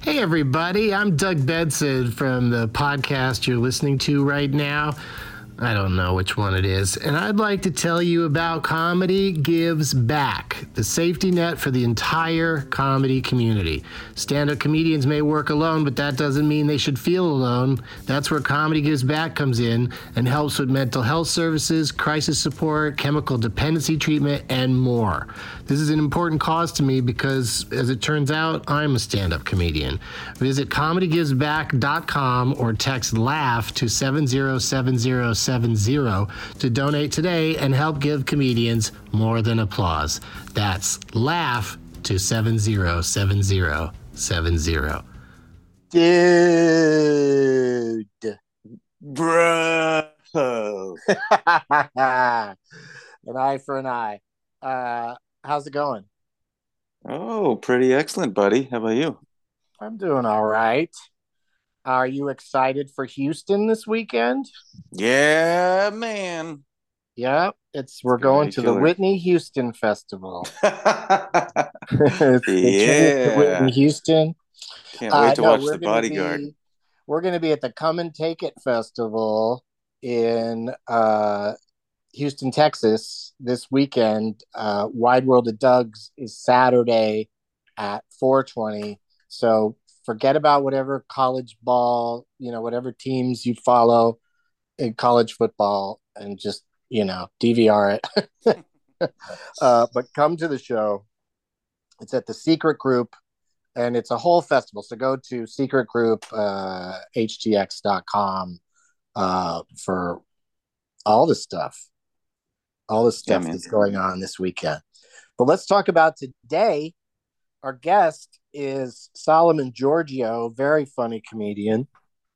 Hey, everybody, I'm Doug Benson from the podcast you're listening to right now. I don't know which one it is. And I'd like to tell you about Comedy Gives Back, the safety net for the entire comedy community. Stand up comedians may work alone, but that doesn't mean they should feel alone. That's where Comedy Gives Back comes in and helps with mental health services, crisis support, chemical dependency treatment, and more. This is an important cause to me because, as it turns out, I'm a stand up comedian. Visit comedygivesback.com or text LAUGH to 707070 to donate today and help give comedians more than applause. That's laugh to 707070. Dude. Bro. an eye for an eye. Uh, how's it going? Oh, pretty excellent, buddy. How about you? I'm doing all right. Are you excited for Houston this weekend? Yeah, man. Yeah, it's we're going to the. Whitney Houston Festival. yeah. Whitney Houston. Can't wait to Uh, no, watch The Bodyguard. be- we're going to be at the Come and Take It Festival in uh, Houston, Texas this weekend. Uh, Wide World of Doug's is Saturday at 420. So forget about whatever college ball, you know, whatever teams you follow in college football and just, you know, DVR it. uh, but come to the show. It's at the Secret Group and it's a whole festival. So go to secret group uh, htx.com uh, for all the stuff, all the stuff man. that's going on this weekend. But let's talk about today. Our guest is Solomon Georgio, very funny comedian.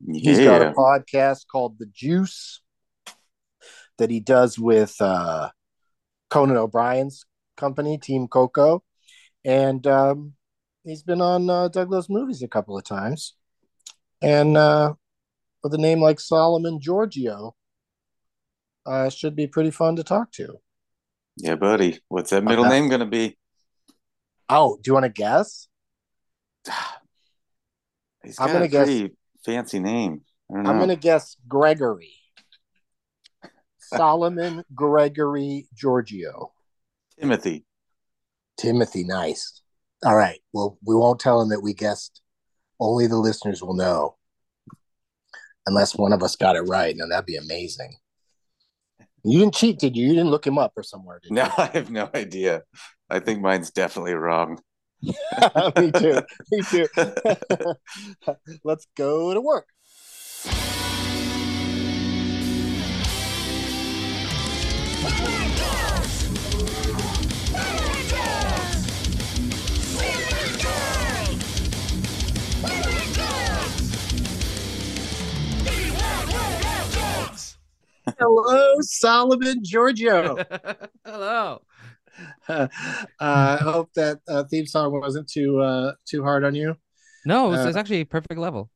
He's got a podcast called The Juice that he does with uh, Conan O'Brien's company, Team Coco. And um, he's been on uh, Doug Loves Movies a couple of times. And uh, with a name like Solomon Georgio, uh, should be pretty fun to talk to. Yeah, buddy. What's that middle Okay. name going to be? Oh, do you want to guess? He's I'm got gonna a guess- fancy name. I don't know. I'm going to guess Gregory. Solomon Gregory Georgio. Timothy. Timothy, nice. All right. Well, we won't tell him that we guessed. Only the listeners will know. Unless one of us got it right. Now that'd be amazing. You didn't cheat, did you? You didn't look him up or somewhere, did you? No, I have no idea. I think mine's definitely wrong. You? Me too. Me too. Let's go to work. Hello, Solomon Georgio. Hello. uh, I hope that uh, theme song wasn't too uh, too hard on you. No, it's, Uh, it's actually perfect level.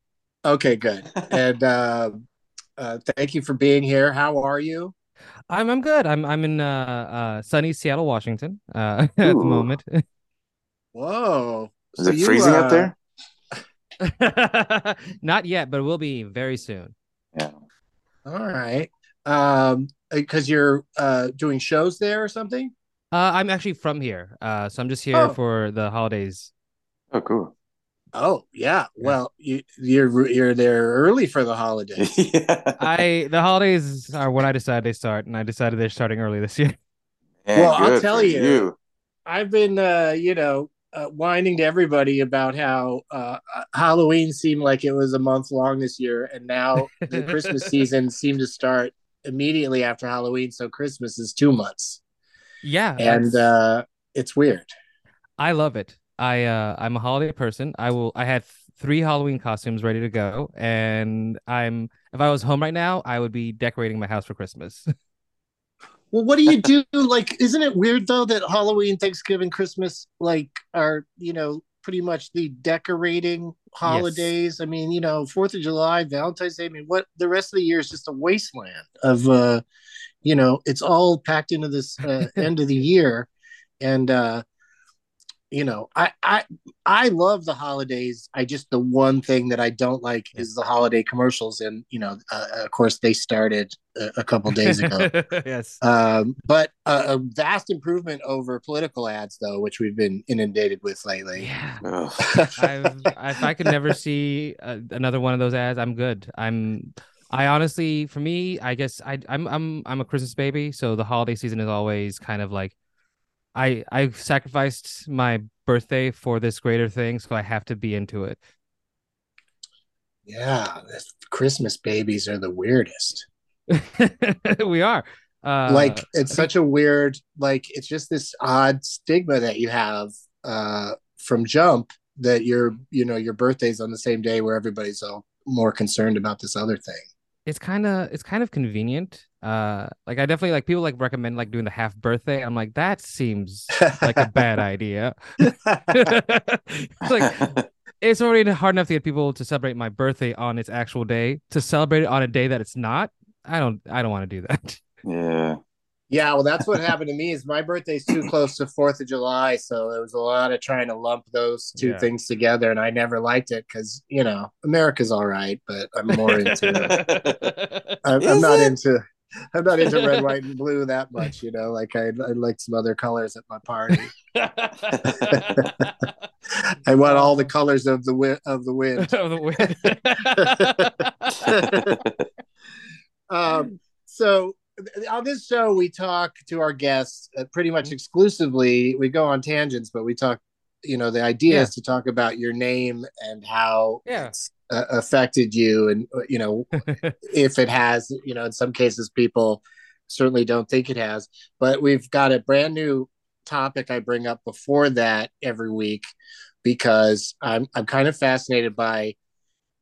Okay, good. And uh, uh, thank you for being here. How are you? I'm I'm good. I'm I'm in uh uh sunny Seattle, Washington uh at the moment. Whoa. Is So it you, freezing uh, up there? Not yet, but it will be very soon. Yeah. All right. Um, because you're uh doing shows there or something. Uh I'm actually from here. Uh so I'm just here Oh. for the holidays. Oh, cool. Oh yeah. Well, you you're you're there early for the holidays. yeah. I the holidays are when I decided they start, and I decided they're starting early this year. Man, Well, I'll tell for you. I've been uh, you know, uh, whining to everybody about how uh, Halloween seemed like it was a month long this year, and now the Christmas season seemed to start immediately after Halloween. So Christmas is two months, Yeah, and uh, it's weird. I love it. I uh I'm a holiday person. I will I had three Halloween costumes ready to go and I'm if I was home right now, I would be decorating my house for Christmas. Well, what do you do? Like, isn't it weird though that Halloween, Thanksgiving, Christmas, like, are you know pretty much the decorating holidays? I mean, you know, Fourth of July, Valentine's Day. I mean, what the rest of the year is just a wasteland of, uh, you know, it's all packed into this uh, end of the year, and uh, you know, I I I love the holidays. I just the one thing that I don't like is the holiday commercials, and you know, uh, of course, they started a, a couple days ago. yes. Um, but a, a vast improvement over political ads, though, which we've been inundated with lately. Yeah. Ugh. I've, if I could never see uh, another one of those ads, I'm good. I'm I honestly, for me, I guess I I'm I'm I'm a Christmas baby, so the holiday season is always kind of like I I sacrificed my birthday for this greater thing, so I have to be into it. yeah, Christmas babies are the weirdest. we are. Uh, like it's such a weird, like it's just this odd stigma that you have uh, from Jump that your you know your birthday's on the same day where everybody's all more concerned about this other thing. It's kind of it's kind of convenient. Uh, like I definitely like people like recommend like doing the half birthday. I'm like that seems like a bad idea. it's like it's already hard enough to get people to celebrate my birthday on its actual day. To celebrate it on a day that it's not, I don't I don't want to do that. yeah. Yeah, well, that's what happened to me. Is my birthday's too close to Fourth of July, so there was a lot of trying to lump those two Yeah. things together, and I never liked it because you know America's all right, but I'm more into. I'm, I'm not it? into. I'm not into red, white, and blue that much. You know, like I, I like some other colors at my party. I want all the colors of the wind of the wind. Of the wind. um, so on this show, we talk to our guests uh, pretty much exclusively. We go on tangents, but we talk. You know, the idea Yeah. is to talk about your name and how Yeah. it's uh, affected you, and uh, you know, if it has. You know, in some cases, people certainly don't think it has. But we've got a brand new topic I bring up before that every week because I'm I'm kind of fascinated by.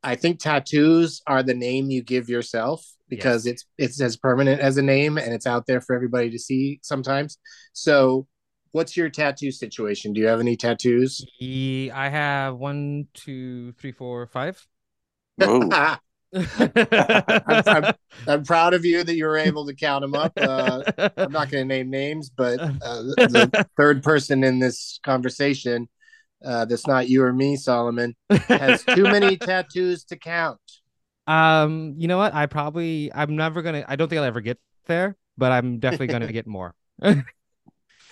I think tattoos are the name you give yourself because it's it's as permanent as a name and it's out there for everybody to see sometimes. So, what's your tattoo situation? Do you have any tattoos? I have one, two, three, four, five. I'm, I'm, I'm proud of you that you were able to count them up. Uh, I'm not going to name names, but uh, the, the third person in this conversation, uh, that's not you or me, Solomon, has too many tattoos to count. Um, you know what? I probably I'm never gonna. I don't think I'll ever get there, but I'm definitely gonna get more.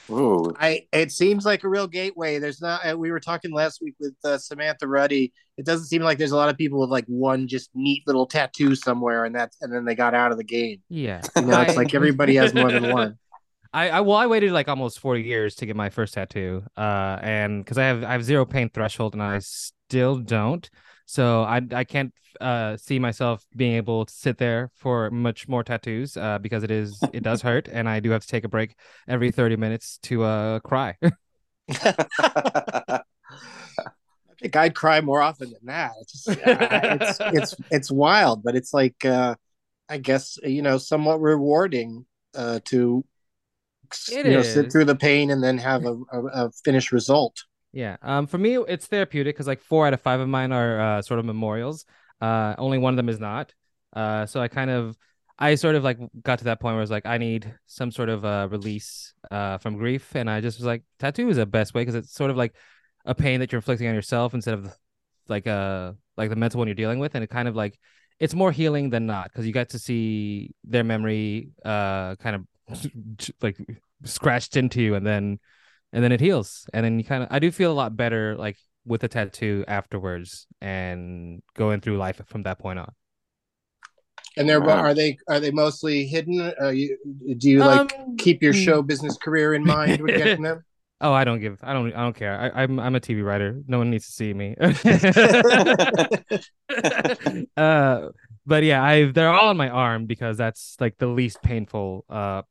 Whoa. I it seems like a real gateway. There's not. uh, We were talking last week with uh, Samantha Ruddy. It doesn't seem like there's a lot of people with like one just neat little tattoo somewhere, and that's and then they got out of the game. Yeah, You know, it's like everybody has more than one. I, I well, I waited like almost 40 years to get my first tattoo. Uh, and because I have I have zero pain threshold, and I still don't. So I I can't uh see myself being able to sit there for much more tattoos. Uh, because it is it does hurt, and I do have to take a break every 30 minutes to uh cry. I think I'd cry more often than that. It's just, it's it's it's wild, but it's like uh, I guess you know somewhat rewarding uh, to It you know sit through the pain and then have a, a, a finished result. Yeah. Um. For me, it's therapeutic because like four out of five of mine are uh, sort of memorials. Uh. Only one of them is not. Uh. So I kind of, I sort of like got to that point where I was like, I need some sort of uh release uh from grief, and I just was like, tattoo is the best way because it's sort of like a pain that you're inflicting on yourself instead of like uh like the mental one you're dealing with, and it kind of like it's more healing than not because you get to see their memory uh kind of like scratched into you and then and then it heals and then you kind of i do feel a lot better like with a tattoo afterwards and going through life from that point on. And they're Wow. are they are they mostly hidden? Are you do you like Um, keep your show business career in mind when getting them? Oh, I don't give. I don't. I don't care. I, I'm. I'm a TV writer. No one needs to see me. uh, but yeah, I. They're all on my arm because that's like the least painful uh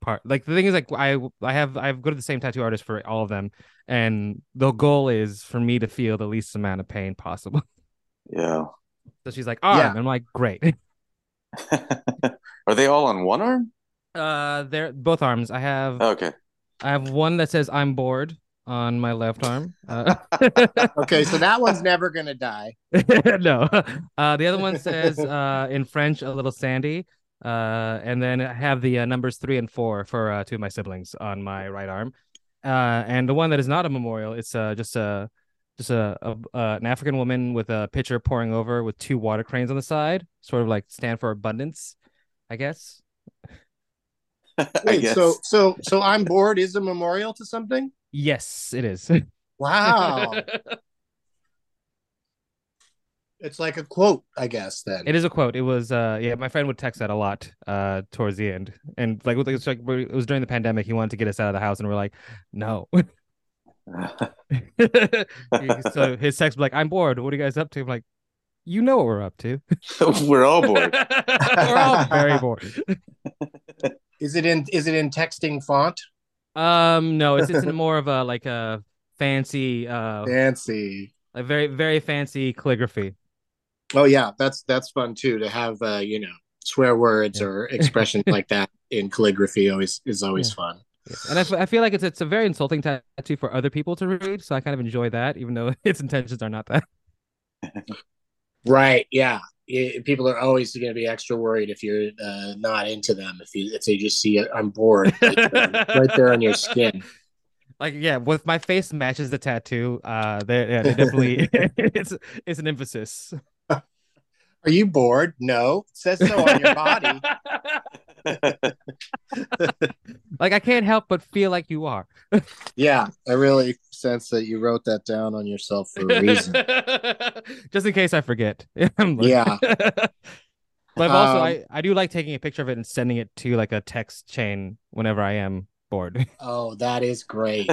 part. Like the thing is, like I. I have. I've go to the same tattoo artist for all of them, and the goal is for me to feel the least amount of pain possible. Yeah. So she's like, arm. Yeah. I'm like, great. Are they all on one arm? Uh, they're both arms. I have. Okay. I have one that says I'm bored on my left arm. Uh, Okay, so that one's never gonna die. no. Uh, the other one says uh, in French, a little sandy. Uh, and then I have the uh, numbers three and four for uh, two of my siblings on my right arm. Uh, and the one that is not a memorial, it's uh, just a just a, a uh, an African woman with a pitcher pouring over with two water cranes on the side, sort of like stand for abundance, I guess. I Wait, guess. so so so I'm bored is a memorial to something? Yes, it is. Wow. it's like a quote, I guess, then. It is a quote. It was uh yeah, my friend would text that a lot uh towards the end. And like it's like it was during the pandemic, he wanted to get us out of the house and we're like, "No." so his text was like, "I'm bored. What are you guys up to?" I'm like, "You know what we're up to." We're all bored. we're all very bored. Is it in is it in texting font? Um no, it's it's in more of a like a fancy uh Fancy. a very very fancy calligraphy. Oh yeah, that's that's fun too to have uh, you know, swear words Yeah. or expressions like that in calligraphy always is always Yeah. fun. And I, f- I feel like it's it's a very insulting tattoo for other people to read, so I kind of enjoy that even though its intentions are not that. Right. Yeah. I- people are always going to be extra worried if you're uh, not into them. If you if they just see it, I'm bored right there, right there on your skin. like yeah with my face matches the tattoo uh there yeah, definitely it's it's an emphasis Are you bored? No. It says so on your body. like i can't help but feel like you are Yeah, I really sense that you wrote that down on yourself for a reason. just in case i forget like- Yeah. but I've also Um, I, I do like taking a picture of it and sending it to like a text chain whenever i am bored Oh, that is great.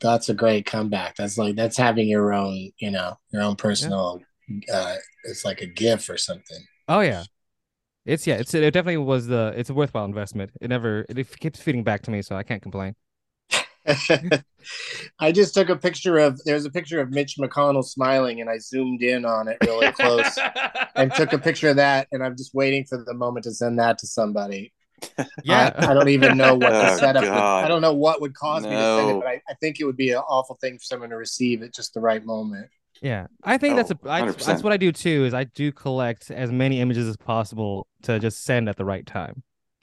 that's a great comeback. That's like that's having your own, you know, your own personal. Uh It's like a gift or something. oh yeah it's yeah it's it definitely was the it's a worthwhile investment it never it keeps feeding back to me so i can't complain I just took a picture of there's a picture of Mitch McConnell smiling and I zoomed in on it really close and took a picture of that and I'm just waiting for the moment to send that to somebody. yeah I, I don't even know what the Oh, setup would, I don't know what would cause me to send it, but I, I think it would be an awful thing for someone to receive at just the right moment. Yeah, I think that's a Oh, I, 100%. that's what I do too. Is I do collect as many images as possible to just send at the right time.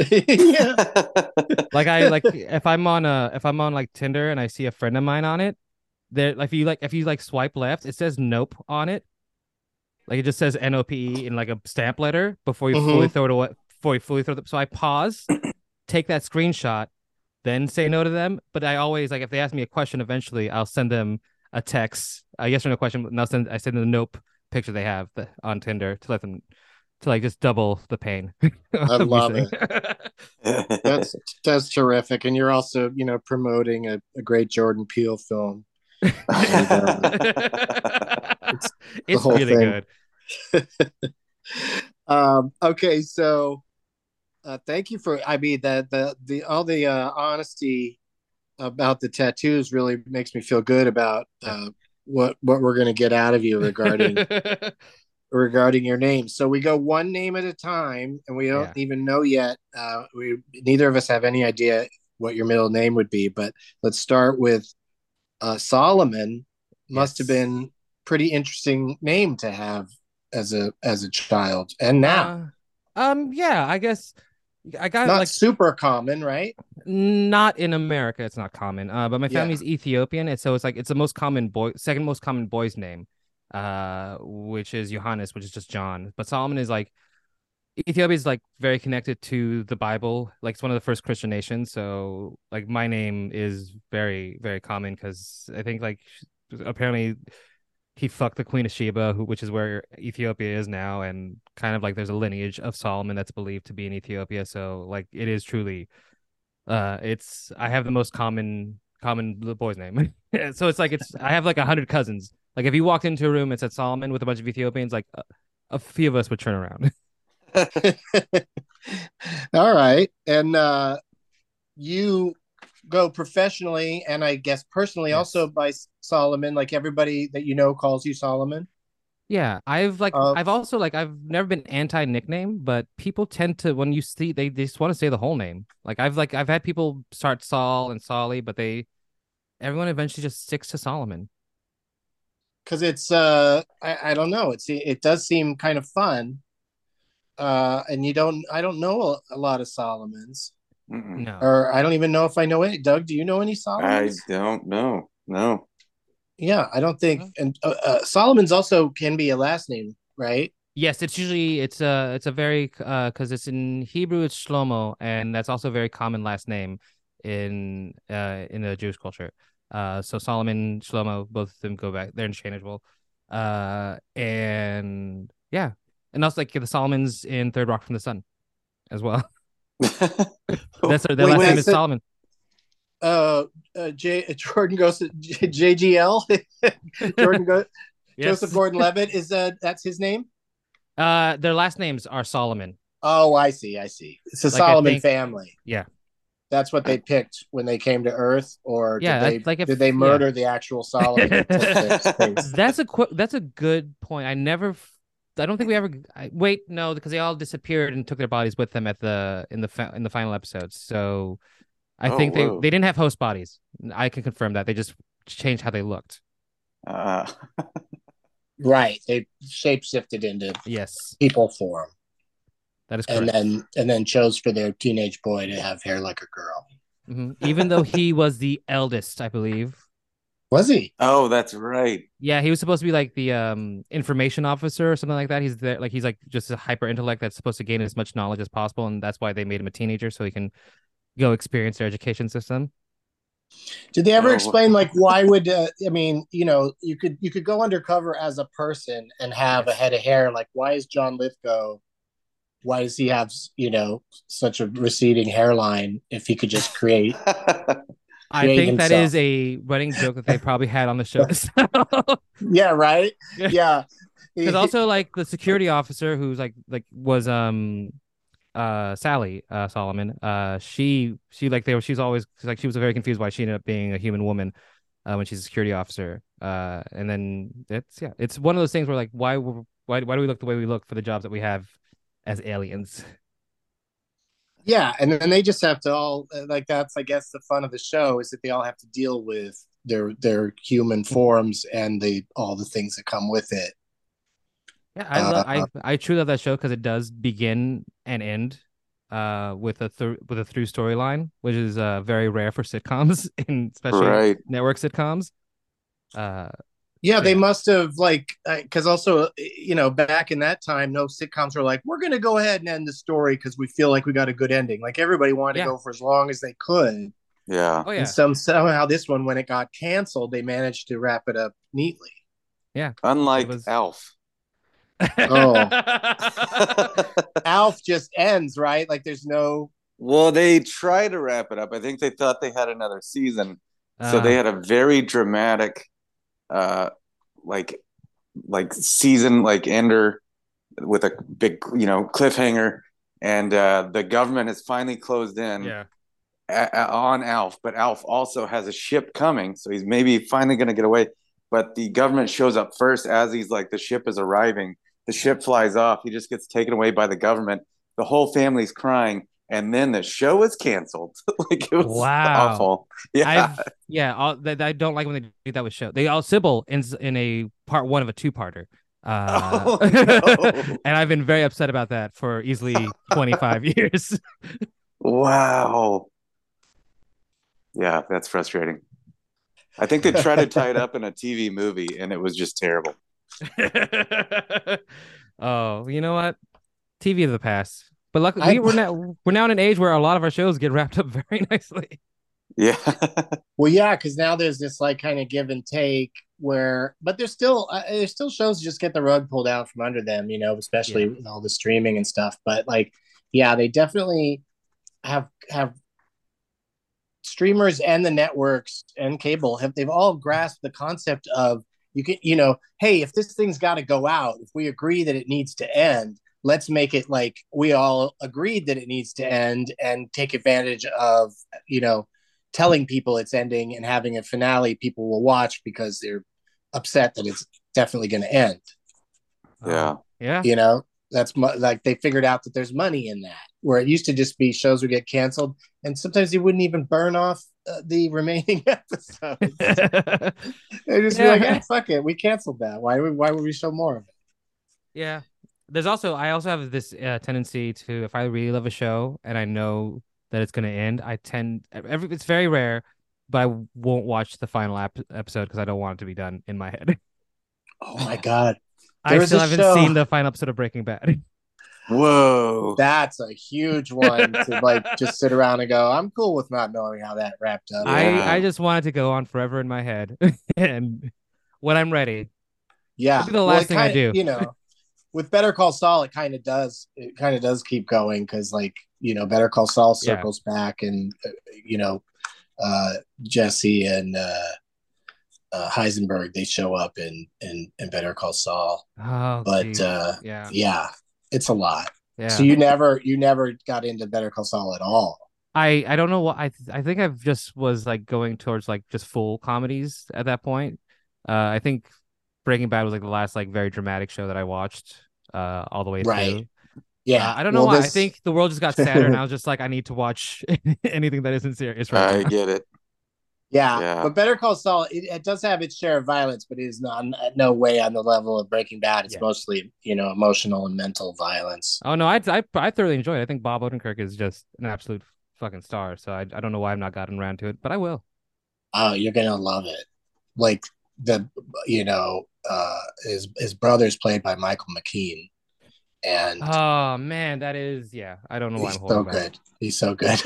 yeah. Like I like if I'm on a if I'm on like Tinder and I see a friend of mine on it, there like if you like if you like swipe left, it says nope on it. Like it just says N O P E in like a stamp letter before you fully Mhm. throw it away. Before you fully throw it. So I pause, take that screenshot, then say no to them. But I always like if they ask me a question, eventually I'll send them a text, a yes or no question, and I'll send I send them the nope picture they have the, on Tinder to let them to like just double the pain. I love saying- That's that's terrific. And you're also, you know, promoting a, a great Jordan Peele film. it's whole really thing. good. um, okay, so uh, thank you for. I mean, the the the all the uh, honesty about the tattoos really makes me feel good about uh, what what we're going to get out of you regarding regarding your name. So we go one name at a time, and we don't Yeah. even know yet. Uh, we neither of us have any idea what your middle name would be, but let's start with uh, Solomon. Must have been pretty interesting name to have as a as a child, and now Uh, um, yeah, I guess I got not like super common, right? not in America. It's not common. Uh, but my Yeah. family's Ethiopian, and so it's like it's the most common boy, second most common boy's name, uh, which is Johannes, which is just John. But Solomon is like Ethiopia is like very connected to the Bible. Like it's one of the first Christian nations. So like my name is very very common because I think like apparently he fucked the Queen of Sheba, who, which is where Ethiopia is now, and kind of like there's a lineage of Solomon that's believed to be in Ethiopia. So like it is truly, uh, it's I have the most common common boy's name. so it's like it's I have like a hundred cousins. Like if you walked into a room and said Solomon with a bunch of Ethiopians, like a, a few of us would turn around. All right, and uh, you go professionally and I guess personally Yes. also by Solomon. Like everybody that you know calls you Solomon. Yeah, I've like Uh, I've also like I've never been anti nickname, but people tend to when you see they, they just want to say the whole name. Like I've like I've had people start Saul and Solly, but they everyone eventually just sticks to Solomon. because it's uh I, I don't know it's it does seem kind of fun uh and you don't i don't know a, a lot of solomons Mm-mm. No. or i don't even know if i know any doug do you know any Solomon? I don't know. No. yeah i don't think and uh, uh, solomon's also can be a last name right Yes, it's usually it's a it's a very uh because it's in Hebrew it's Shlomo and that's also a very common last name in uh in the Jewish culture. Uh so Solomon, Shlomo, both of them go back they're interchangeable. Uh and yeah. And also like the Solomons in Third Rock from the Sun as well. That's their, their Wait, last name is so- Solomon. uh, uh J jordan goes to J- jgl jordan go joseph gordon-levitt is uh that's his name Uh their last names are Solomon. oh i see i see it's a Like, solomon think- family Yeah. that's what they picked when they came to earth or Yeah, did they like if- did they yeah. murder the actual solomon and took their space? That's a qu- that's a good point. I never I don't think we ever I, wait no because they all disappeared and took their bodies with them at the in the fa- in the final episodes. So I Oh, think they whoa. they didn't have host bodies. I can confirm that. They just changed how they looked. Uh, Right. They shapeshifted into Yes. people form That is correct. and then and then chose for their teenage boy to have hair like a girl. Mhm. Even though he was the eldest, I believe. Was he? oh, that's right. Yeah, he was supposed to be like the um information officer or something like that. He's there like he's like just a hyper intellect that's supposed to gain as much knowledge as possible, and that's why they made him a teenager so he can go experience their education system. Did they ever Oh, explain like why would uh, I mean, you know, you could you could go undercover as a person and have a head of hair like why is John Lithgow why does he have, you know, such a receding hairline if he could just create I think that himself. is a running joke that they probably had on the show. Yeah, right? Yeah. Because also like the security officer who's like like was um uh Sally uh Solomon uh she she like they were she's always like she was very confused why she ended up being a human woman uh when she's a security officer uh and then it's yeah it's one of those things where like why were- why why do we look the way we look for the jobs that we have as aliens Yeah, and then they just have to all like that's I guess the fun of the show is that they all have to deal with their their human forms and the all the things that come with it. Yeah, I love Uh, I I truly love that show because it does begin and end uh with a th- with a through storyline, which is uh very rare for sitcoms and especially right. network sitcoms. Uh Yeah, they must have like because also you know back in that time, no sitcoms were like we're gonna go ahead and end the story because we feel like we got a good ending. Like everybody wanted Yeah. to go for as long as they could. Yeah. oh yeah. And some somehow this one when it got canceled, they managed to wrap it up neatly. Yeah. Unlike was- Alf. Oh. Alf just ends right, like there's no well, they tried to wrap it up. I think they thought they had another season. so Uh, they had a very dramatic uh like like season like ender with a big you know cliffhanger. And uh the government has finally closed in yeah. a- a- on alf but alf also has a ship coming so he's maybe finally going to get away. But the government shows up first as he's like the ship is arriving. The ship flies off. He just gets taken away by the government. The whole family's crying and then the show was canceled like it was Wow. awful yeah I've yeah, all, that I don't like when they do that with show. They all Cybill ends in a part one of a two parter. Uh, Oh, no. and I've been very upset about that for easily 25 years. Wow. Yeah, that's frustrating. I think they tried to tie it up in a TV movie and it was just terrible. oh, you know what? TV of the past. But luckily, I- we, we're now we're now in an age where a lot of our shows get wrapped up very nicely. Yeah. Well, yeah, because now there's this like kind of give and take where, but there's still uh, there's still shows just get the rug pulled out from under them, you know, especially Yeah. with all the streaming and stuff. But like, yeah, they definitely have have streamers and the networks and cable have they've all grasped the concept of you can you know hey if this thing's got to go out if we agree that it needs to end let's make it like we all agreed that it needs to end and take advantage of you know telling people it's ending and having a finale people will watch because they're upset that it's definitely going to end yeah. Yeah. you know that's mo- like they figured out that there's money in that where it used to just be shows would get canceled and sometimes they wouldn't even burn off uh, the remaining episodes they just be like eh, fuck it we canceled that why why would we show more of it Yeah. There's also I also have this uh, tendency to if I really love a show and I know that it's going to end, I tend every it's very rare, but I won't watch the final ep- episode because I don't want it to be done in my head. oh my god I There was still haven't show- seen the final episode of Breaking Bad. Whoa. that's a huge one to like just sit around and go i'm cool with not knowing how that wrapped up Yeah. I I just wanted to go on forever in my head, and when I'm ready, yeah be the last it thing I kinda- do. you know with better call saul it kind of does it kind of does keep going because like you know better call saul Yeah. circles back and uh, you know uh jesse and uh uh, Heisenberg, they show up in in, in Better Call Saul. oh, But, geez. uh, yeah, Yeah, it's a lot. yeah. So you never you never got into Better Call Saul at all. I I don't know what I th- I think I've just was like going towards like just full comedies at that point. Uh, I think Breaking Bad was like the last like very dramatic show that I watched uh all the way Right. through. Yeah, Uh, I don't know well, why. I think the world just got sadder, and I was just like, I need to watch anything that isn't serious right I now. get it. Yeah, Yeah. but Better Call Saul it, it does have its share of violence, but it is not no way on the level of Breaking Bad. It's Yeah. mostly you know emotional and mental violence. Oh no, I, I I thoroughly enjoyed it. I think Bob Odenkirk is just an absolute fucking star. So I I don't know why I've not gotten around to it, but I will. Oh, you're gonna love it. Like the you know uh his his brother's played by Michael McKean, and Oh man, that is yeah. I don't know why he's I'm so good. He's so good.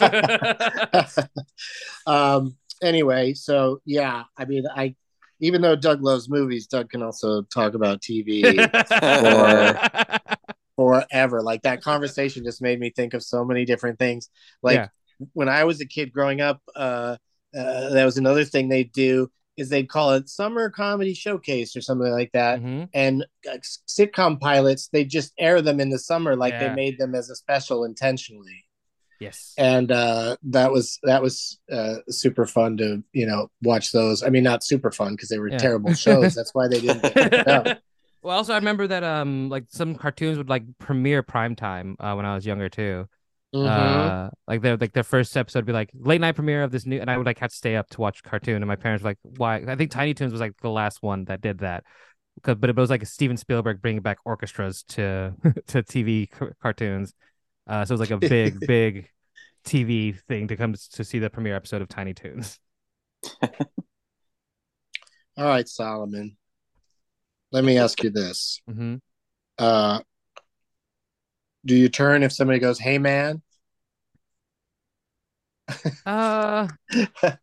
um. Anyway, so yeah, I mean, I even though Doug loves movies, Doug can also talk about TV forever. Like that conversation just made me think of so many different things. Like Yeah. when I was a kid growing up, uh, uh, that was another thing they'd do is they'd call it summer comedy showcase or something like that. Mhm. And uh, sitcom pilots, they just air them in the summer, like Yeah. they made them as a special intentionally. Yes. And uh, that was that was uh, super fun to you know watch those. I mean, not super fun because they were Yeah. terrible shows. That's why they didn't. Well, also I remember that um like some cartoons would like premiere prime time uh, when I was younger too. Mhm. Uh, like their like their first episode would be like late night premiere of this new, and I would like have to stay up to watch cartoon, and my parents were like, "Why?" I think Tiny Toons was like the last one that did that, 'Cause- but it was like Steven Spielberg bringing back orchestras to to TV c- cartoons. Uh, so it was like a big big TV thing to come to see the premiere episode of Tiny Toons. All right, Solomon. Let me ask you this: hmm uh, Do you turn if somebody goes, "Hey, man"? Uh,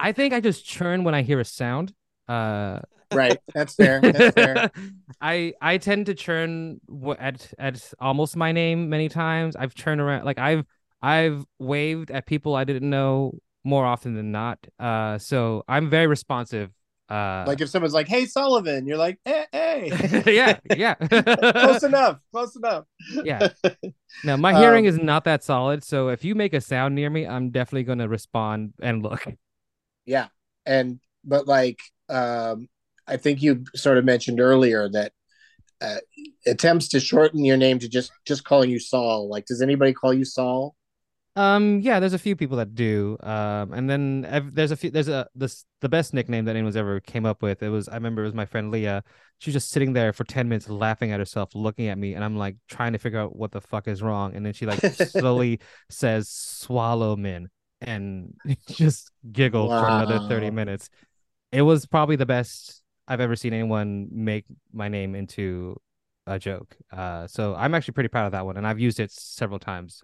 I think I just churn when I hear a sound. Uh, Right. That's fair. That's fair. I I tend to churn at at almost my name many times. I've turned around like I've I've waved at people I didn't know more often than not. Uh, so I'm very responsive. Uh, Like if someone's like, "Hey, Sullivan," you're like, "Hey, hey." yeah, yeah, close enough. Close enough. yeah. Now my hearing Um, is not that solid. So if you make a sound near me, I'm definitely going to respond and look. Yeah. And but like um I think you sort of mentioned earlier that uh, attempts to shorten your name to just just calling you Saul. Like does anybody call you Saul? Um, yeah, there's a few people that do. Um, and then ev- there's a few. There's a this the best nickname that anyone's ever came up with. It was I remember it was my friend Leah. She's just sitting there for ten minutes laughing at herself, looking at me, and I'm like trying to figure out what the fuck is wrong. And then she like slowly says "swallow men" and just giggle for another thirty minutes. It was probably the best I've ever seen anyone make my name into a joke. Uh, so I'm actually pretty proud of that one, and I've used it several times.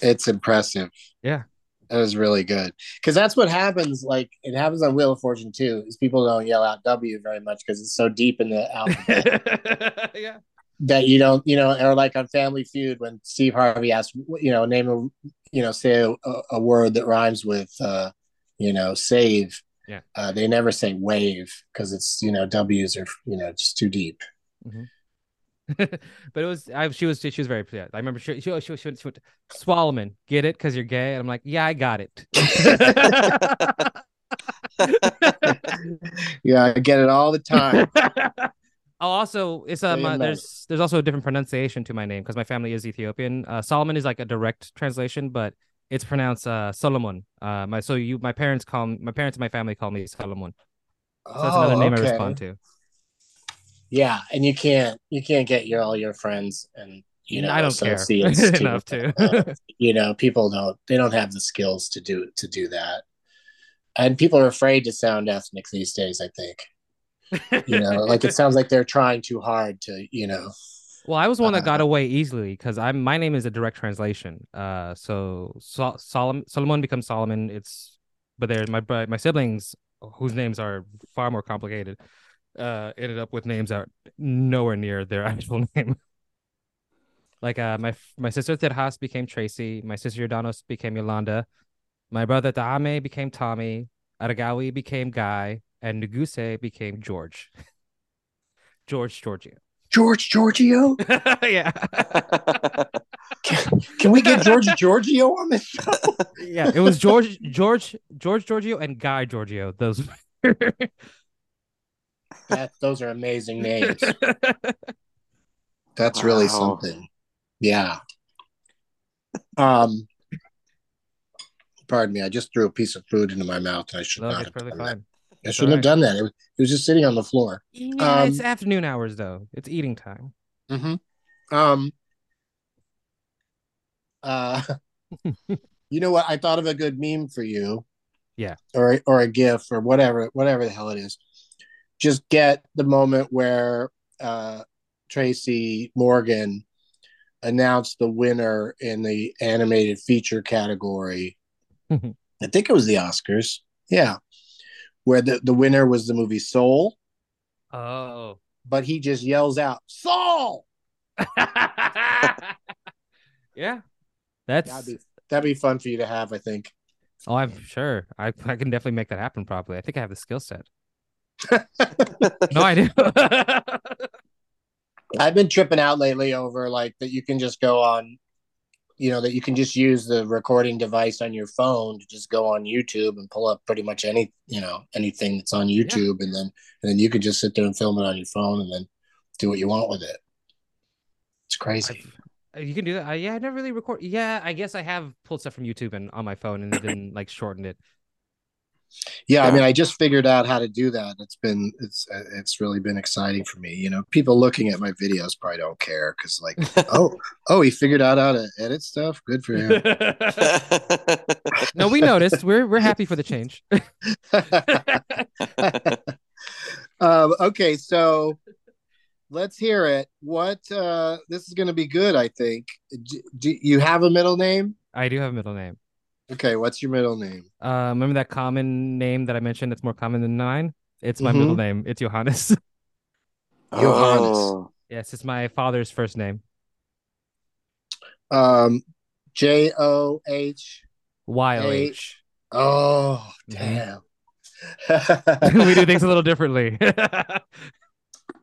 It's impressive. Yeah. That was really good because that's what happens. Like it happens on Wheel of Fortune too. Is people don't yell out W very much because it's so deep in the alphabet yeah. that you don't, you know, or like on Family Feud when Steve Harvey asks, you know, name a, you know, say a, a word that rhymes with, uh, you know, save. Yeah. Uh, they never say wave because it's you know W's are you know just too deep. but it was I she was she was very upset. I remember she she she, she, she went Swallowman, get it because you're gay, and I'm like, yeah, I got it. Yeah, I get it all the time. oh, also, it's um, uh, there's there's also a different pronunciation to my name because my family is Ethiopian. Uh, Solomon is like a direct translation, but it's pronounced uh Solomon. Uh, my so you my parents call my parents and my family call me Solomon. So that's another Oh, name I respond to. Yeah, and you can't you can't get your all your friends and you know I don't care enough to. you know people don't they don't have the skills to do to do that, and people are afraid to sound ethnic these days. I think you know like it sounds like they're trying too hard to you know Well, I was one that got Uh, away easily because I'm my name is a direct translation. Uh, so Sol- Solomon Solomon becomes Solomon. It's but there my my siblings whose names are far more complicated. Uh, ended up with names that are nowhere near their actual name. like uh, my my sister Terhas became Tracy. My sister Yordanos became Yolanda. My brother Taame became Tommy. Aragawi became Guy, and Nuguse became George. George Georgio. George Georgio. yeah. Can we get George Georgio on this show? yeah, it was George George George Georgio and Guy Georgio. Those That, those are amazing names. That's really something. Yeah. Um. Pardon me. I just threw a piece of food into my mouth. And I should no, not have perfectly done that. I shouldn't have done that. It was, it was just sitting on the floor. Yeah, it's Um, afternoon hours though. It's eating time. Mm-hmm. Um. Uh. you know what? I thought of a good meme for you. Yeah. Or or a GIF or whatever whatever the hell it is. Just get the moment where uh, Tracy Morgan announced the winner in the animated feature category. I think it was the Oscars. Yeah. Where the, the winner was the movie Soul, Oh. but he just yells out, Soul! yeah. That's That'd be that'd be fun for you to have, I think. oh I'm sure. I I can definitely make that happen probably. I think I have the skill set. no, I do. I've been tripping out lately over like that you can just go on, you know, that you can just use the recording device on your phone to just go on YouTube and pull up pretty much any, you know, anything that's on YouTube, and then and then you can just sit there and film it on your phone and then do what you want with it. It's crazy. I've- you can do that. Uh, yeah, I never really record. Yeah, I guess I have pulled stuff from YouTube and on my phone and then like shortened it. Yeah, I mean, I just figured out how to do that. It's been it's it's really been exciting for me. You know, people looking at my videos probably don't care because like, oh, oh, he figured out how to edit stuff. Good for him. no, we noticed. We're we're happy for the change. um, okay, so let's hear it. What uh, this is going to be good, I think. Do, do you have a middle name? I do have a middle name. Okay, what's your middle name? Uh, remember that common name that I mentioned? It's more common than nine? It's my Mhm. middle name. It's Johannes. Johannes. Oh, yes, it's my father's first name. Um, J O H. Y O H. Oh, Mhm. damn. we do things a little differently.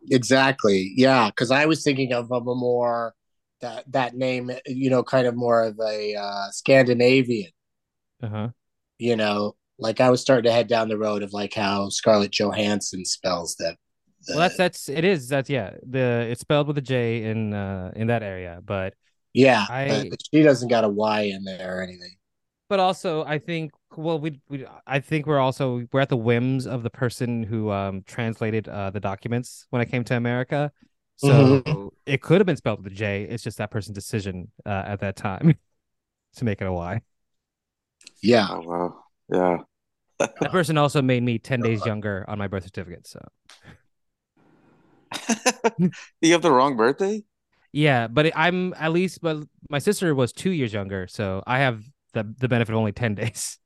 exactly. Yeah, because I was thinking of, of a more that that name, you know, kind of more of a uh, Scandinavian. Uh-huh. You know, like I was starting to head down the road of like how Scarlett Johansson spells that. Well, that's that's it is that's yeah. The it's spelled with a J in uh in that area, but yeah, I- but she doesn't got a Y in there or anything. but also I think well we we I think we're also we're at the whims of the person who um translated uh the documents when I came to America. So it could have been spelled with a J. It's just that person's decision uh, at that time to make it a Y. Yeah, oh wow. Yeah. That person also made me 10 days younger on my birth certificate. So you have the wrong birthday? yeah, but I'm at least, but my sister was two years younger. So I have the the benefit of only ten days.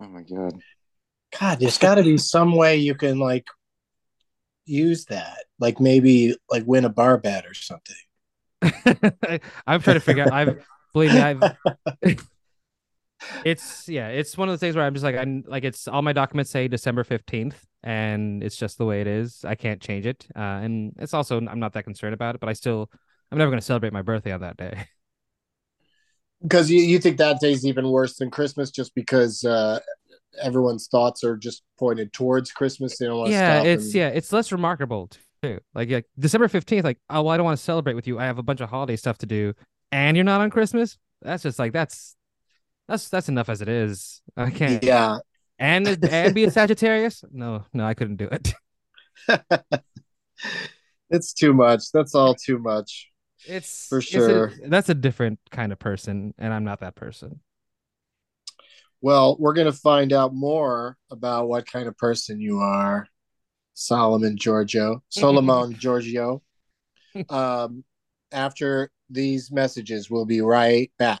Oh my god. God, there's got to be some way you can like use that, like maybe like win a bar bet or something. I'm trying to figure out. I've believe me, I've. it's yeah, it's one of those things where I'm just like I'm like it's all my documents say December fifteenth, and it's just the way it is. I can't change it, uh, and it's also I'm not that concerned about it, but I still I'm never going to celebrate my birthday on that day. Because you, you think that day's even worse than Christmas, just because uh, everyone's thoughts are just pointed towards Christmas. They don't want to yeah, it's and- yeah, it's less remarkable too. Like like December fifteenth, like oh, well, I don't want to celebrate with you. I have a bunch of holiday stuff to do, and you're not on Christmas. That's just like that's that's that's enough as it is. I can't. yeah. And and be a Sagittarius? No, no, I couldn't do it. it's too much. That's all too much. It's For it's a- sure. that's a different kind of person, and I'm not that person. Well, we're going to find out more about what kind of person you are, Solomon Georgio, Solomon Georgio. Um, after these messages, we'll be right back.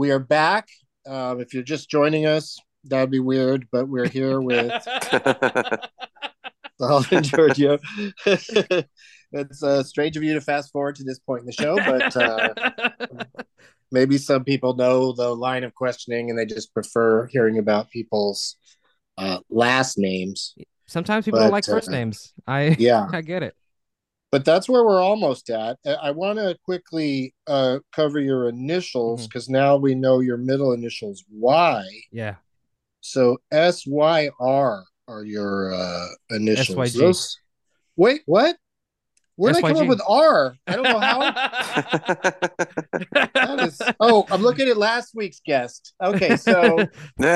We are back. Um, if you're just joining us, that'd be weird, but we're here with Solomon Georgio. it's uh, strange of you to fast forward to this point in the show, but uh, maybe some people know the line of questioning and they just prefer hearing about people's uh, last names. Sometimes people don't But, like first uh, names. I Yeah. I get it. But that's where we're almost at. I- I want to quickly uh, cover your initials because now we know your middle initials Y. Yeah. So S Y R are your uh, initials. SYG. Those- Wait, what? Where did I come up with R? I don't know how. that is... Oh, I'm looking at last week's guest. Okay, so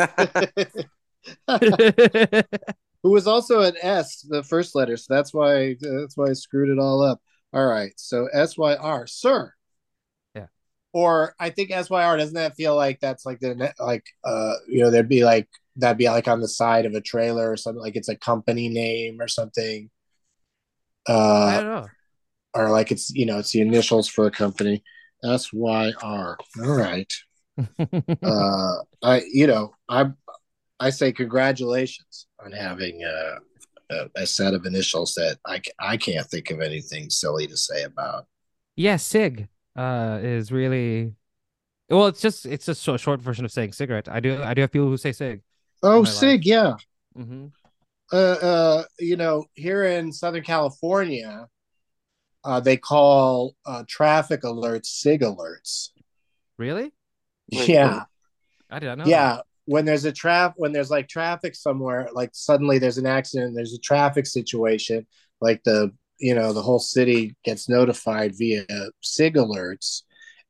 who was also an S, the first letter. So that's why that's why I screwed it all up. All right, so S Y R, sir. Yeah. Or I think S Y R doesn't that feel like that's like the like uh you know there'd be like that'd be like on the side of a trailer or something like it's a company name or something. I Uh, don't know. or like it's you know it's the initials for a company. S Y R. All right. Uh, I you know I I say congratulations on having uh, a, a set of initials that I I can't think of anything silly to say about. yeah, Sig uh is really well, it's just it's just a short version of saying cigarette. I do I do have people who say Sig. Oh, my Sig, yeah. hmm Uh, uh, you know, here in Southern California, uh, they call uh, traffic alerts Sig alerts. Really? Wait, yeah, I did not know. yeah. When there's a trap, when there's like traffic somewhere, like suddenly there's an accident, there's a traffic situation, like the you know the whole city gets notified via Sig alerts,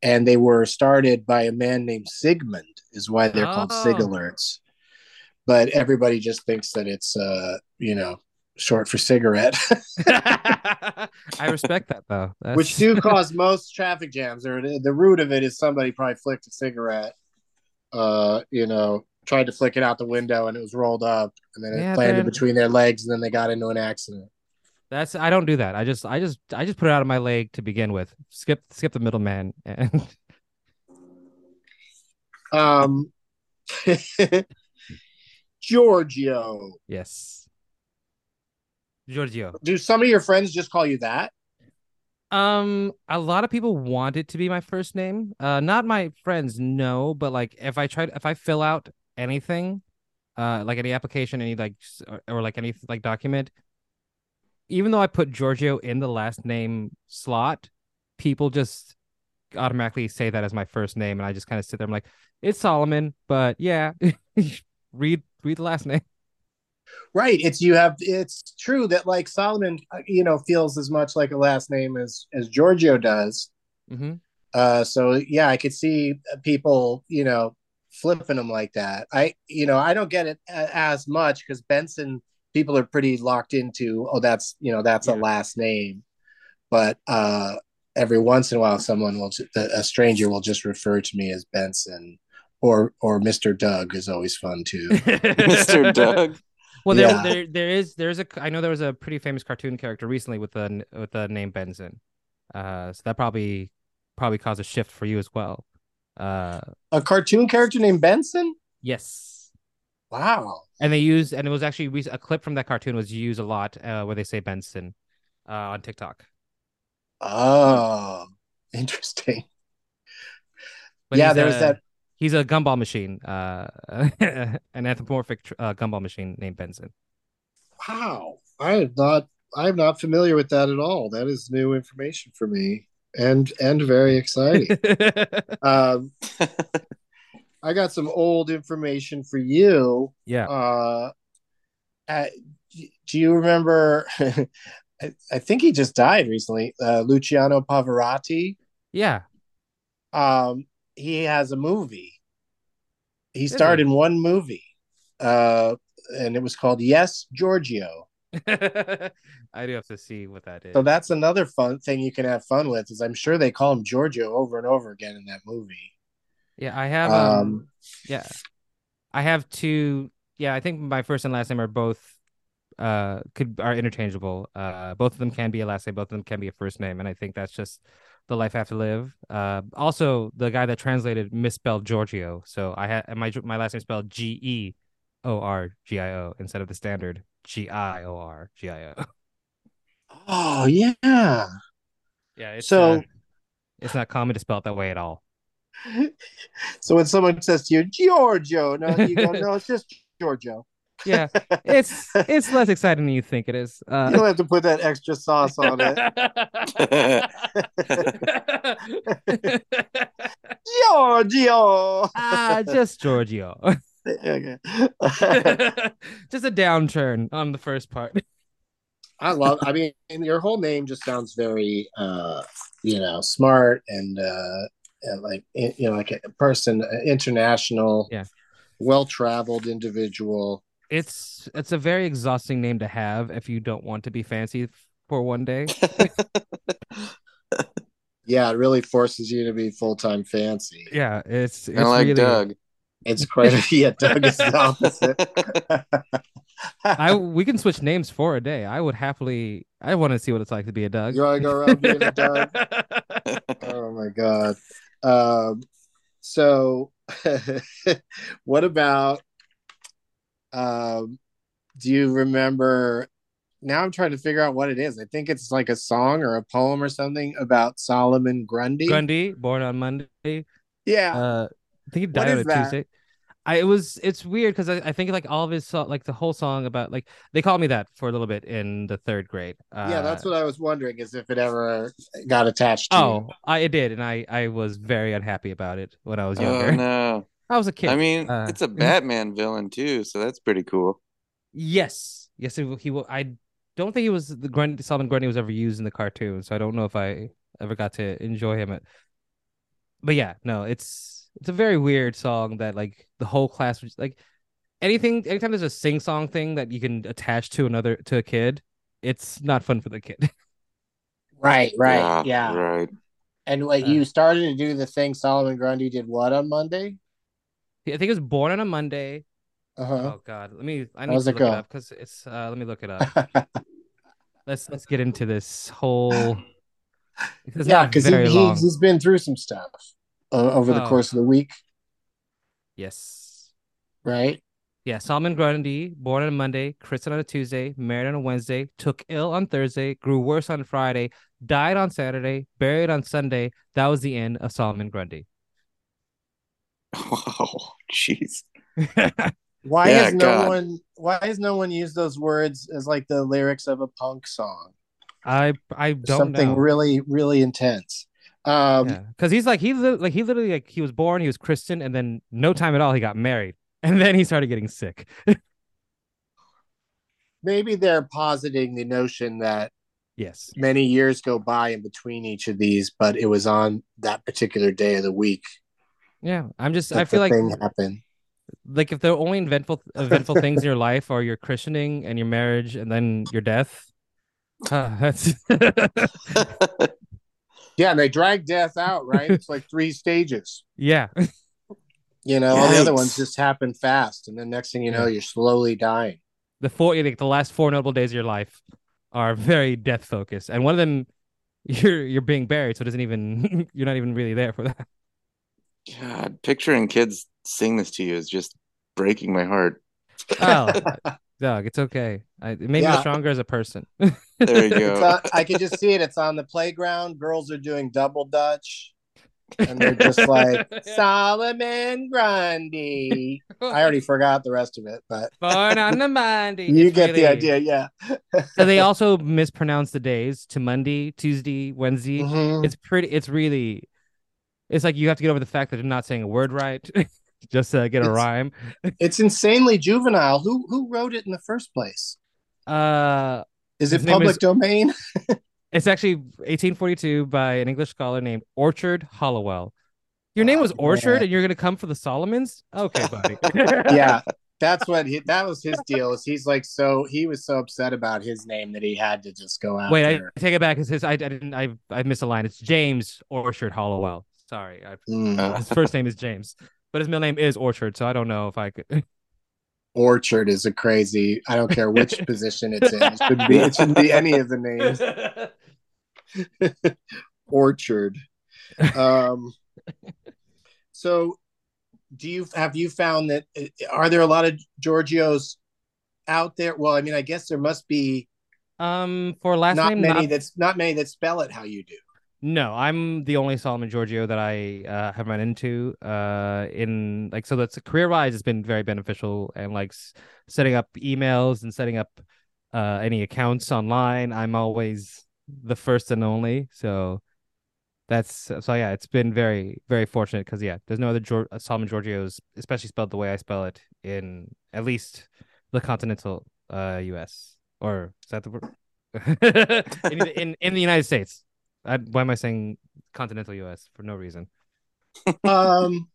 and they were started by a man named Sigmund, is why they're called Sig Oh. alerts. But everybody just thinks that it's uh you know short for cigarette. I respect that though. That's... which do cause most traffic jams. Or the root of it is somebody probably flicked a cigarette, uh, you know, tried to flick it out the window and it was rolled up, and then it Yeah, landed man. between their legs, and then they got into an accident. That's I don't do that. I just I just I just put it out of my leg to begin with. Skip skip the middleman and Um, Georgio, yes. Georgio. do some of your friends just call you that? Um, a lot of people want it to be my first name. Uh, not my friends, no, but like if I try, if I fill out anything, uh, like any application, any like or, or like any like document, even though I put Georgio in the last name slot, people just automatically say that as my first name, and I just kind of sit there. I'm like, it's Solomon, but yeah, read read the last name. Right. It's you have. It's true that like Solomon, uh, you know, feels as much like a last name as as Georgio does. Mm-hmm. Uh, so yeah, I could see people, you know, flipping them like that. I, you know, I don't get it as much because Benson people are pretty locked into. Oh, that's you know, that's yeah. a last name. But uh, every once in a while, someone will, a stranger will just refer to me as Benson or or Mr. Doug is always fun too. Mr. Doug. Well, there, yeah. there, there is, there's a. I know there was a pretty famous cartoon character recently with the with the name Benson. Uh, so that probably probably caused a shift for you as well. Uh, a cartoon character named Benson. Yes. Wow. And they use, and it was actually a clip from that cartoon was used a lot uh, where they say Benson uh, on TikTok. Oh, interesting. But yeah, there was that he's a gumball machine, uh, an anthropomorphic uh, gumball machine named Benson. Wow, I am not I'm not familiar with that at all. That is new information for me, and and very exciting. um, I got some old information for you. Yeah. Uh, at, do you remember? I, I, think he just died recently. Uh, Luciano Pavarotti. Yeah. Um, he has a movie. He starred in one movie, uh, and it was called Yes, Giorgio. I do have to see what that is. So that's another fun thing you can have fun with. Is I'm sure they call him Giorgio over and over again in that movie. Yeah, I have. Um, um yeah, I have two. Yeah, I think my first and last name are both uh could are interchangeable. Uh, both of them can be a last name. Both of them can be a first name, and I think that's just the life I have to live. Uh, also the guy that translated misspelled Giorgio, so I had my my last name spelled G E O R G I O instead of the standard G I O R G I O. Oh yeah, yeah. It's, so uh, it's not common to spell it that way at all. So when someone says to you Giorgio, no, you go no, it's just Giorgio yeah, it's it's less exciting than you think it is. Uh, you don't have to put that extra sauce on it. Giorgio. Ah, just Giorgio. okay. just a downturn on the first part. I love. I mean, your whole name just sounds very, uh, you know, smart and, uh, and like you know, like a person, international, yeah, well traveled individual it's it's a very exhausting name to have if you don't want to be fancy for one day. yeah, it really forces you to be full time fancy. Yeah, it's it's like really, Doug. It's quite a yeah. Doug is the opposite. I we can switch names for a day. I would happily. I want to see what it's like to be a Doug. You want to go around being a Doug? oh my god. Um, so, what about um, do you remember? Now I'm trying to figure out what it is. I think it's like a song or a poem or something about Solomon Grundy. Grundy, born on Monday. Yeah. Uh, I think he died on a that? Tuesday. I it was it's weird because I, I think like all of his like the whole song about like they called me that for a little bit in the third grade. Uh, yeah, that's what I was wondering is if it ever got attached. to Oh, you. I it did, and I I was very unhappy about it when I was younger. Oh no. I was a kid. I mean, uh, it's a Batman villain too, so that's pretty cool. Yes, yes, it, he will. I don't think he was the Grundy, Solomon Grundy was ever used in the cartoon, so I don't know if I ever got to enjoy him. At, but yeah, no, it's it's a very weird song that like the whole class was like anything. Anytime there's a sing song thing that you can attach to another to a kid, it's not fun for the kid. right, right, yeah, yeah. right. And what uh, you started to do the thing Solomon Grundy did what on Monday? I think he was born on a Monday. Uh-huh. Oh God, let me. I need to look it, it up because it's. Uh, let me look it up. let's let's get into this whole. yeah, because he, he's, he's been through some stuff uh, over the oh. course of the week. Yes. Right. Yeah, Solomon Grundy, born on a Monday, christened on a Tuesday, married on a Wednesday, took ill on Thursday, grew worse on Friday, died on Saturday, buried on Sunday. That was the end of Solomon Grundy. Oh, jeez. Why Yeah, has no God. one why has no one used those words as like the lyrics of a punk song? I I don't Something know. really, really intense. Um Yeah, because he's like he li- like he literally like he was born, he was Christian, and then no time at all he got married, and then he started getting sick. maybe they're positing the notion that yes, many years go by in between each of these, but it was on that particular day of the week yeah. I'm just that I feel like thing happened. like if the only eventful eventful things in your life are your christening and your marriage and then your death, uh, that's Yeah, and they drag death out, right? it's like three stages. yeah. You know, all the other ones just happen fast, and then next thing you know, Yeah. you're slowly dying. The four like the last four notable days of your life are very death focused, and one of them you're you're being buried, so it doesn't even you're not even really there for that. God, picturing kids sing this to you is just breaking my heart. Oh, Doug, it's okay. I, it made me stronger as a person. There you go. on, I can just see it. It's on the playground. Girls are doing double dutch, and they're just like Solomon Grundy. I already forgot the rest of it, but Born on the Monday. you It's get the idea. Yeah. So they also mispronounce the days to Monday, Tuesday, Wednesday. Mhm. It's pretty. It's really. It's like you have to get over the fact that they're not saying a word right, just to get a It's- rhyme. It's insanely juvenile. Who who wrote it in the first place? Uh, Is it public is- domain? it's actually 1842 by an English scholar named Orchard Halliwell. Your name was Orchard, man. and you're gonna come for the Solomons? Okay, buddy. yeah. That's what he, that was his deal. Is he's like so he was so upset about his name that he had to just go out Wait, I take it back. It's his. I, I didn't. I I missed a line. It's James Orchard Halliwell. Sorry, I, Mm. His first name is James, but his middle name is Orchard. So I don't know if I could. Orchard is a crazy. I don't care which position it's in. It should be. It shouldn't be any of the names. Orchard. Um. So, do you have you found that are there a lot of Giorgios out there? Well, I mean, I guess there must be Um, for last not name, many not- that's not many that spell it how you do. No, I'm the only Solomon Georgio that I uh, have run into. Uh, in like so that's career wise, it's been very beneficial and like s- setting up emails and setting up uh any accounts online. I'm always the first and only. So that's so yeah, it's been very very fortunate because yeah, there's no other uh, Solomon Georgios, especially spelled the way I spell it in at least the continental uh U.S. or is that the word in, in in the United States. I, why am I saying continental U.S. for no reason? um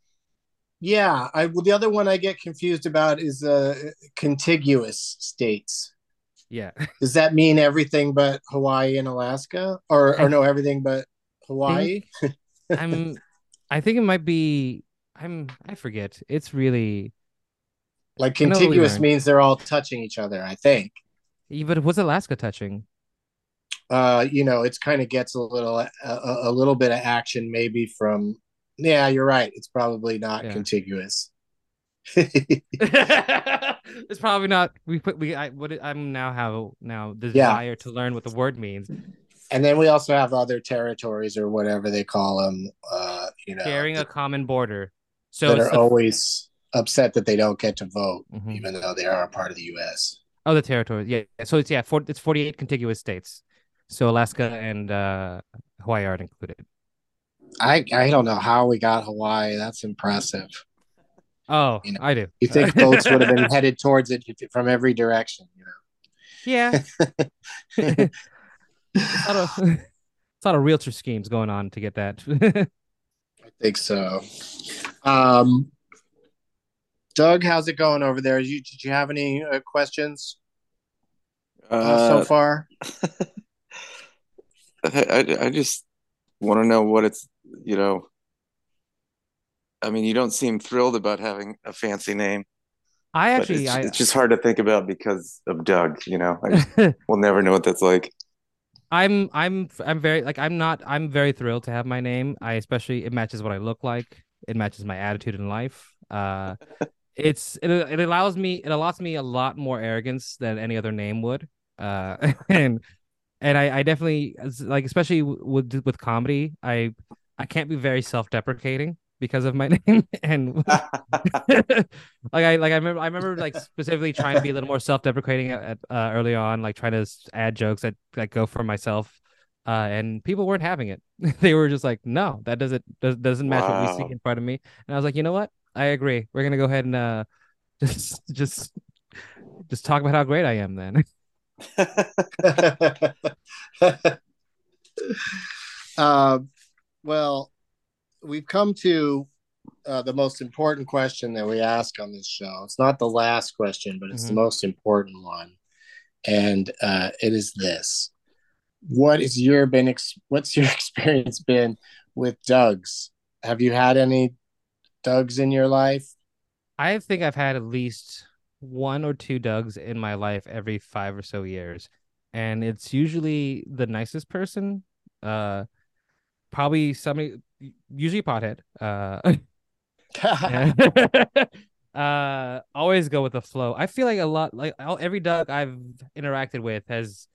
yeah i well, the other one i get confused about is uh contiguous states Yeah, does that mean everything but hawaii and alaska or or no everything but hawaii I'm. I think it might be. I'm. I forget. It's really. like I know what we contiguous means they're all touching each other i think yeah, But was Alaska touching? Uh you know it's kind of gets a little a, a a little bit of action maybe from yeah you're right it's probably not Yeah. contiguous it's probably not. We put. We. I. What. I'm now have now desire to learn what the word means. and then we also have other territories or whatever they call them uh you know Sharing a common border. So that are the- always upset that they don't get to vote, Mhm. even though they are a part of the U.S. Oh, the territories. Yeah. So it's yeah. For, it's 48 contiguous states. So Alaska and uh, Hawaii aren't included. I I don't know how we got Hawaii. That's impressive. Oh, You know, I do. You think boats would have been headed towards it from every direction? You know, Yeah. it's, not a, it's not a realtor schemes going on to get that. I think so. Um, Doug, how's it going over there? You did you have any uh, questions uh, Uh, so far? I, I, I just want to know what it's, you know. I mean, you don't seem thrilled about having a fancy name. I actually, it's, I, it's just hard to think about because of Doug. You know, I we'll never know what that's like. I'm, I'm, I'm very like I'm not. I'm very thrilled to have my name. I especially it matches what I look like. It matches my attitude in life. Uh, it's it, it allows me it allows me a lot more arrogance than any other name would. Uh, and and I, I definitely like, especially with with comedy, I I can't be very self deprecating because of my name and like I like I remember I remember like specifically trying to be a little more self-deprecating at, uh, early on like trying to add jokes that like go for myself uh, and people weren't having it. They were just like no that doesn't does, doesn't match wow. what we see in front of me. And I was like you know what? I agree. We're gonna go ahead and uh just just just talk about how great I am then uh, well we've come to uh, the most important question that we ask on this show. It's not the last question, but it's mm-hmm. the most important one, and uh, it is this: What is your been? Ex- what's your experience been with Dougs? Have you had any Dougs in your life? I think I've had at least one or two Dougs in my life every five or so years, and it's usually the nicest person. Uh, probably somebody usually pothead. Uh, uh, always go with the flow. I feel like a lot, like every Doug I've interacted with has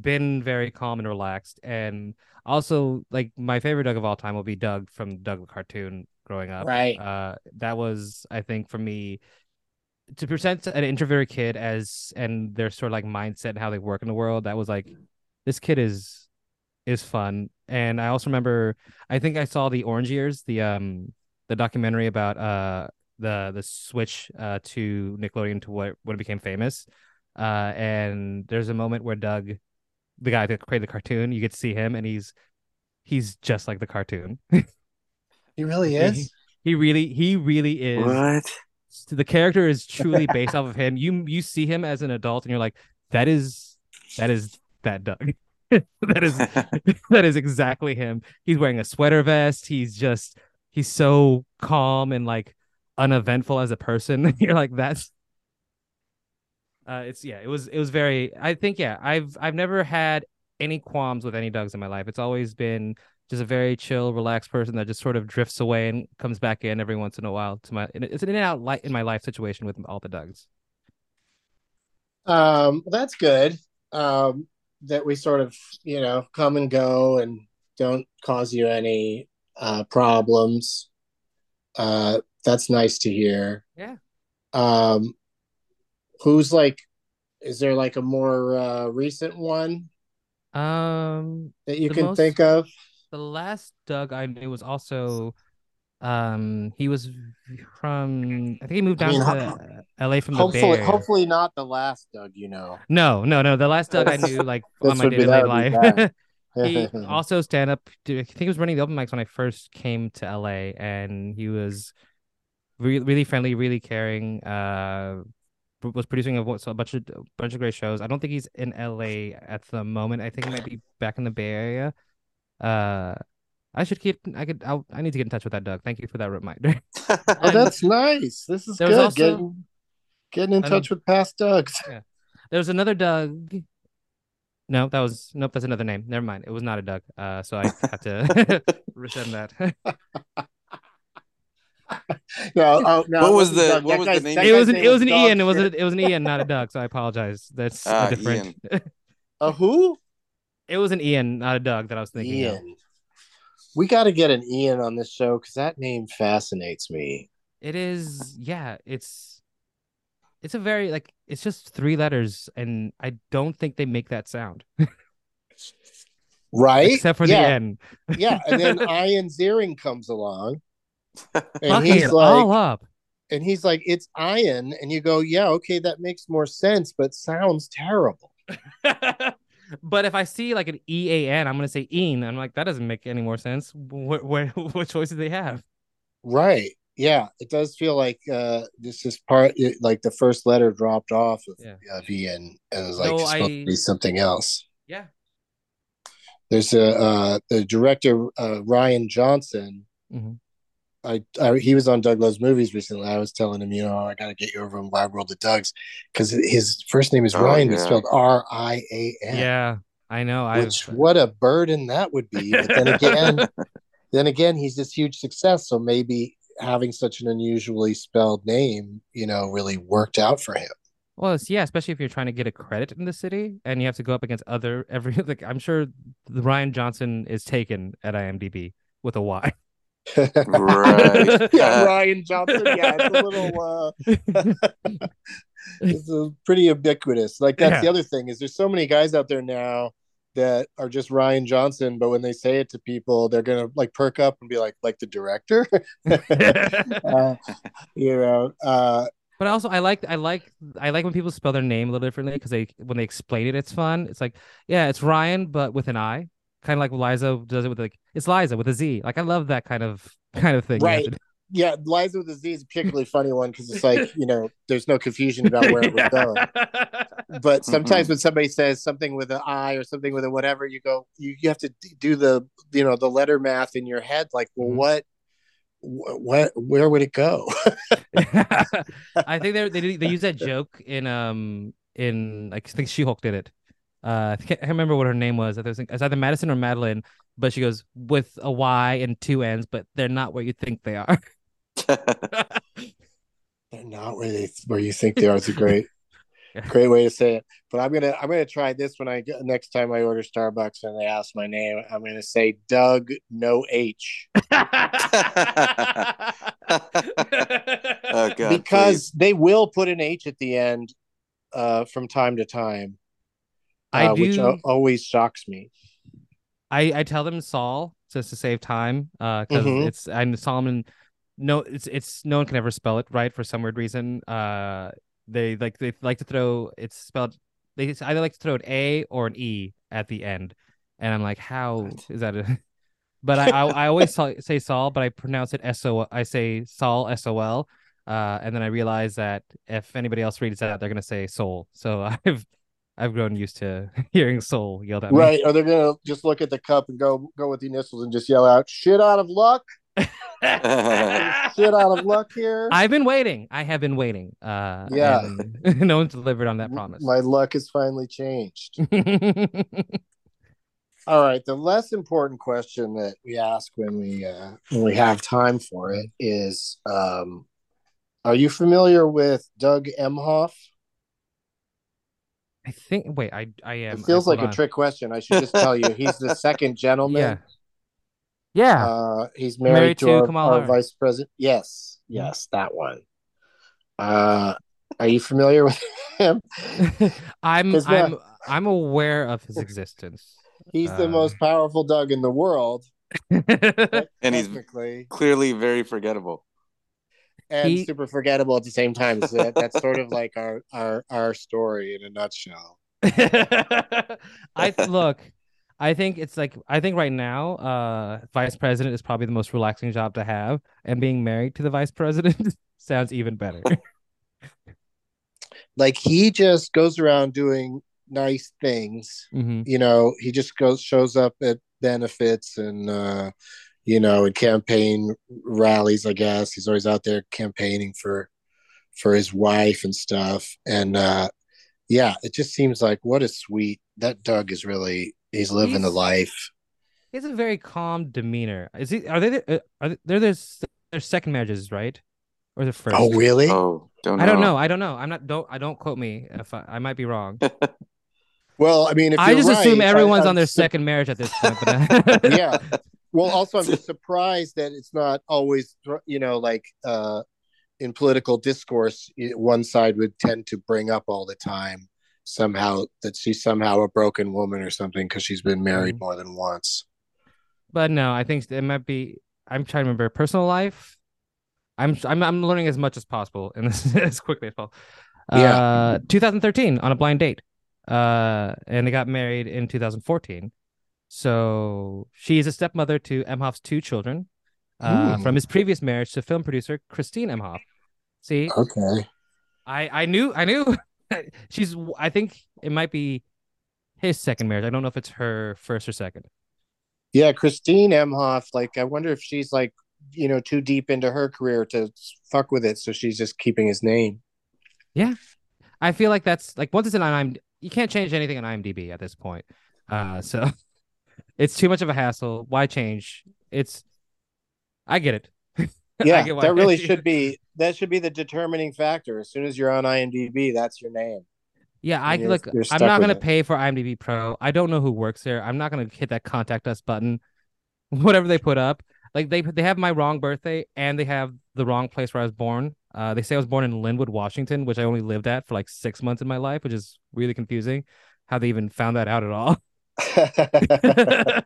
been very calm and relaxed, and also like my favorite Doug of all time will be Doug from Doug the cartoon growing up. Right. Uh, that was I think for me to present an introverted kid as and their sort of like mindset and how they work in the world. That was like this kid is is fun. And I also remember I think I saw the Orange Years, the um the documentary about uh the the switch uh to Nickelodeon to what when it became famous. Uh and there's a moment where Doug, the guy that created the cartoon, you get to see him and he's he's just like the cartoon. he really is. He, he really he really is. What? The character is truly based off of him. You you see him as an adult and you're like, that is that is that Doug. that is that is exactly him. He's wearing a sweater vest. He's just he's so calm and like uneventful as a person. You're like that's uh it's yeah, it was it was very I think yeah, I've I've never had any qualms with any Dougs in my life. It's always been just a very chill, relaxed person that just sort of drifts away and comes back in every once in a while to my it's an in and out light in my life situation with all the Dougs. Um, that's good. Um, that we sort of you know come and go and don't cause you any uh, problems. Uh, that's nice to hear. Yeah. Um, who's like? Is there like a more uh, recent one? Um, that you can most, think of. The last Doug I knew was also um, he was from I think he moved down I mean, to LA from hopefully, the Bay Hopefully not the last Doug, you know. No, no, no. The last Doug I knew like on my day to day life. he also stand up. I think he was running the open mics when I first came to LA, and he was really, really friendly, really caring. Uh, was producing a, a bunch of a bunch of great shows. I don't think he's in LA at the moment. I think he might be back in the Bay Area. Uh, I should keep. I could. I'll, i need to get in touch with that Doug. Thank you for that reminder. oh, that's nice. This is good. Also, getting, getting in I touch mean, with past Dougs. Yeah. There was another Doug. No, that was nope. That's another name. Never mind. It was not a Doug. Uh, so I had to resend that. no, oh, no, what was the what was the name? It was an it was an Ian. It was a, it was an Ian, not a Doug. So I apologize. That's uh, different. a who? It was an Ian, not a Doug. That I was thinking. Ian. Of. We got to get an Ian on this show because that name fascinates me. It is, yeah. It's it's a very like it's just three letters, and I don't think they make that sound. right, except for yeah. the end. yeah, and then Ian Ziering comes along, and he's like, all up. And he's like, "It's Ian," and you go, "Yeah, okay, that makes more sense, but sounds terrible." But if I see like an E A N, I'm gonna say Ian. I'm like, that doesn't make any more sense. What what what choice do they have? Right. Yeah, it does feel like uh this is part like the first letter dropped off of, yeah. and it was like no, supposed I... to be something else. Yeah. There's a uh the director uh Rian Johnson. Mm-hmm. I, I, he was on Doug Loves Movies recently. I was telling him, you know, I got to get you over in Wide World of Doug's because his first name is oh, Ryan, yeah. but spelled R I A N. Yeah, I know. Which what a burden that would be. But then again, then again, he's this huge success, so maybe having such an unusually spelled name, you know, really worked out for him. Well, it's, yeah, especially if you're trying to get a credit in the city and you have to go up against other every like I'm sure the Ryan Johnson is taken at IMDb with a Y. Right. yeah, Ryan Johnson. Yeah, it's a little. Uh, it's a pretty ubiquitous. Like that's Yeah. the other thing is there's so many guys out there now that are just Ryan Johnson, but when they say it to people, they're gonna like perk up and be like, like the director. uh, you know, uh, But also, I like I like I like when people spell their name a little differently because they when they explain it, it's fun. It's like, yeah, it's Ryan, but with an I, kind of like Liza does it with like it's Liza with a Z. Like I love that kind of kind of thing. Right. yeah, Liza with a Z is a particularly funny one because it's like you know, there's no confusion about where it was going. But sometimes when somebody says something with an I or something with a whatever, you go, you, you have to do the you know the letter math in your head. Like, well, Mhm. what, wh- what, where would it go? I think they they they use that joke in um in I think She Hulk did it. Uh, I can't, I can't remember what her name was. I think it's either Madison or Madeline, but she goes with a Y and two N's, but they're not what you think they are. They're not where they where you think they are. It's a great, Yeah. great way to say it. But I'm gonna I'm gonna try this when I get next time I order Starbucks and they ask my name. I'm gonna say Doug No H oh god. because they will put an H at the end, uh, from time to time. I uh, which do- al- always shocks me. I I tell them Saul just to save time, uh, because Mhm. it's I'm Solomon. No, it's it's no one can ever spell it right for some weird reason. Uh, they like they like to throw it's spelled. They either like to throw an A or an E at the end, and I'm like, how What? is that? A... But I, I I always say Saul, but I pronounce it S O. I say Saul S O L. Uh, and then I realize that if anybody else reads that, they're gonna say Soul. So I've I've grown used to hearing Soul yelled at me. Right? Or they're gonna just look at the cup and go go with the initials and just yell out "shit out of luck." shit out of luck here. I've been waiting. I have been waiting. Uh, Yeah. no one's delivered on that promise. My luck has finally changed. All right. The less important question that we ask when we uh, when we have time for it is, um, are you familiar with Doug Emhoff? I think. Wait, I I am. It feels I- like hold a trick question. I should just tell you, he's the second gentleman. Yeah. Yeah. Uh, he's married, Married to, to our, Kamala our vice president. Yes, yes, that one. Uh, are you familiar with him? I'm 'Cause now- I'm I'm aware of his existence. He's the Uh, most powerful dog in the world, and he's clearly very forgettable. And He- super forgettable at the same time. So that, that's sort of like our our our story in a nutshell. I look. I think it's like I think right now, uh, vice president is probably the most relaxing job to have, and being married to the vice president sounds even better. Like he just goes around doing nice things. hmm You know, he just goes shows up at benefits and uh, you know, in campaign rallies. I guess he's always out there campaigning for for his wife and stuff. And uh, yeah, it just seems like what a sweet that Doug is really he's living the life. He has a very calm demeanor. Is he? Are they? the- uh, Are they, they're their their second marriages, right? Or the first? Oh, really? Oh, don't know. I don't know. I don't know. I'm not. Don't. I don't quote me if I, I might be wrong. Well, I mean, if I you're just assume right, I- everyone's I'm on their second marriage at this point. But uh, yeah. Well, also, I'm just surprised that it's not always, you know, like uh, in political discourse, one side would tend to bring up all the time somehow that she's somehow a broken woman or something because she's been married Mhm. more than once. But no, I think it might be. I'm trying to remember personal life. I'm I'm I'm learning as much as possible and as, as quickly as possible. Yeah. Uh, 2013 on a blind date. Uh, and they got married in 2014. So she is a stepmother to Emhoff's two children. Uh, from his previous marriage to film producer Christine Emhoff. See, Okay. I I knew I knew she's I think it might be his second marriage. I don't know if it's her first or second. Yeah, Christine Emhoff. Like, I wonder if she's like, you know, too deep into her career to fuck with it, so she's just keeping his name. Yeah, I feel like that's like once it's an IMDb, you can't change anything on IMDb at this point. Uh, so it's too much of a hassle. Why change? It's I get it. Yeah, get that really should be that should be the determining factor. As soon as you're on IMDb, that's your name. Yeah, I you're- look. you're I'm not gonna it. pay for IMDb Pro. I don't know who works there. I'm not gonna hit that contact us button. Whatever they put up, like they they have my wrong birthday and they have the wrong place where I was born. Uh, they say I was born in Lynnwood, Washington, which I only lived at for like six months in my life, which is really confusing. How they even found that out at all?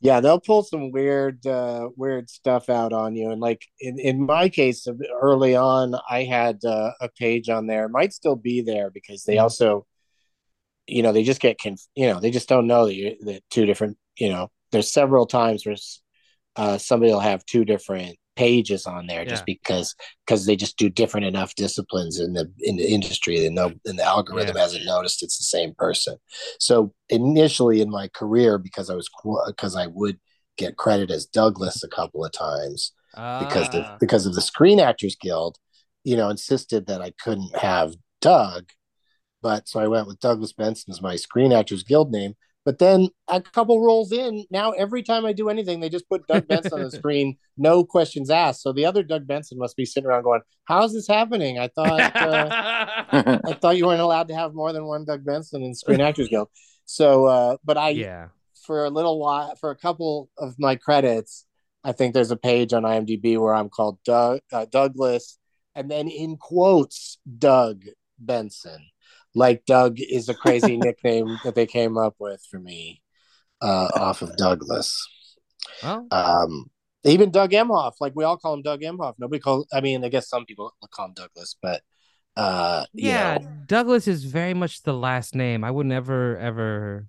yeah, they'll pull some weird, uh, weird stuff out on you. And like in, in my case, early on, I had uh, a page on there. It might still be there because they also, you know, they just get conf- you know, they just don't know that you that two different, you know, there's several times where uh, somebody will have two different pages on there just Yeah. because because they just do different enough disciplines in the in the industry and no and the algorithm Yeah. hasn't noticed it's the same person so initially in my career because i was because i would get credit as douglas a couple of times because the Ah. because of the screen actors guild you know insisted that i couldn't have doug but so i went with douglas benson as my screen actors guild name but then a couple rolls in. Now every time i do anything they just put doug benson on the screen. No questions asked. So the other doug benson must be sitting around going how's this happening? I thought uh, i thought you weren't allowed to have more than one doug benson in screen actors guild. So uh but i yeah. for a little while for a couple of my credits i think there's a page on imdb where i'm called doug uh, douglas and then in quotes doug benson like doug is a crazy nickname that they came up with for me uh, off of douglas Well, um even doug emhoff like we all call him doug emhoff nobody calls i mean i guess some people call him douglas but uh yeah. know, Douglas is very much the last name. I would never ever.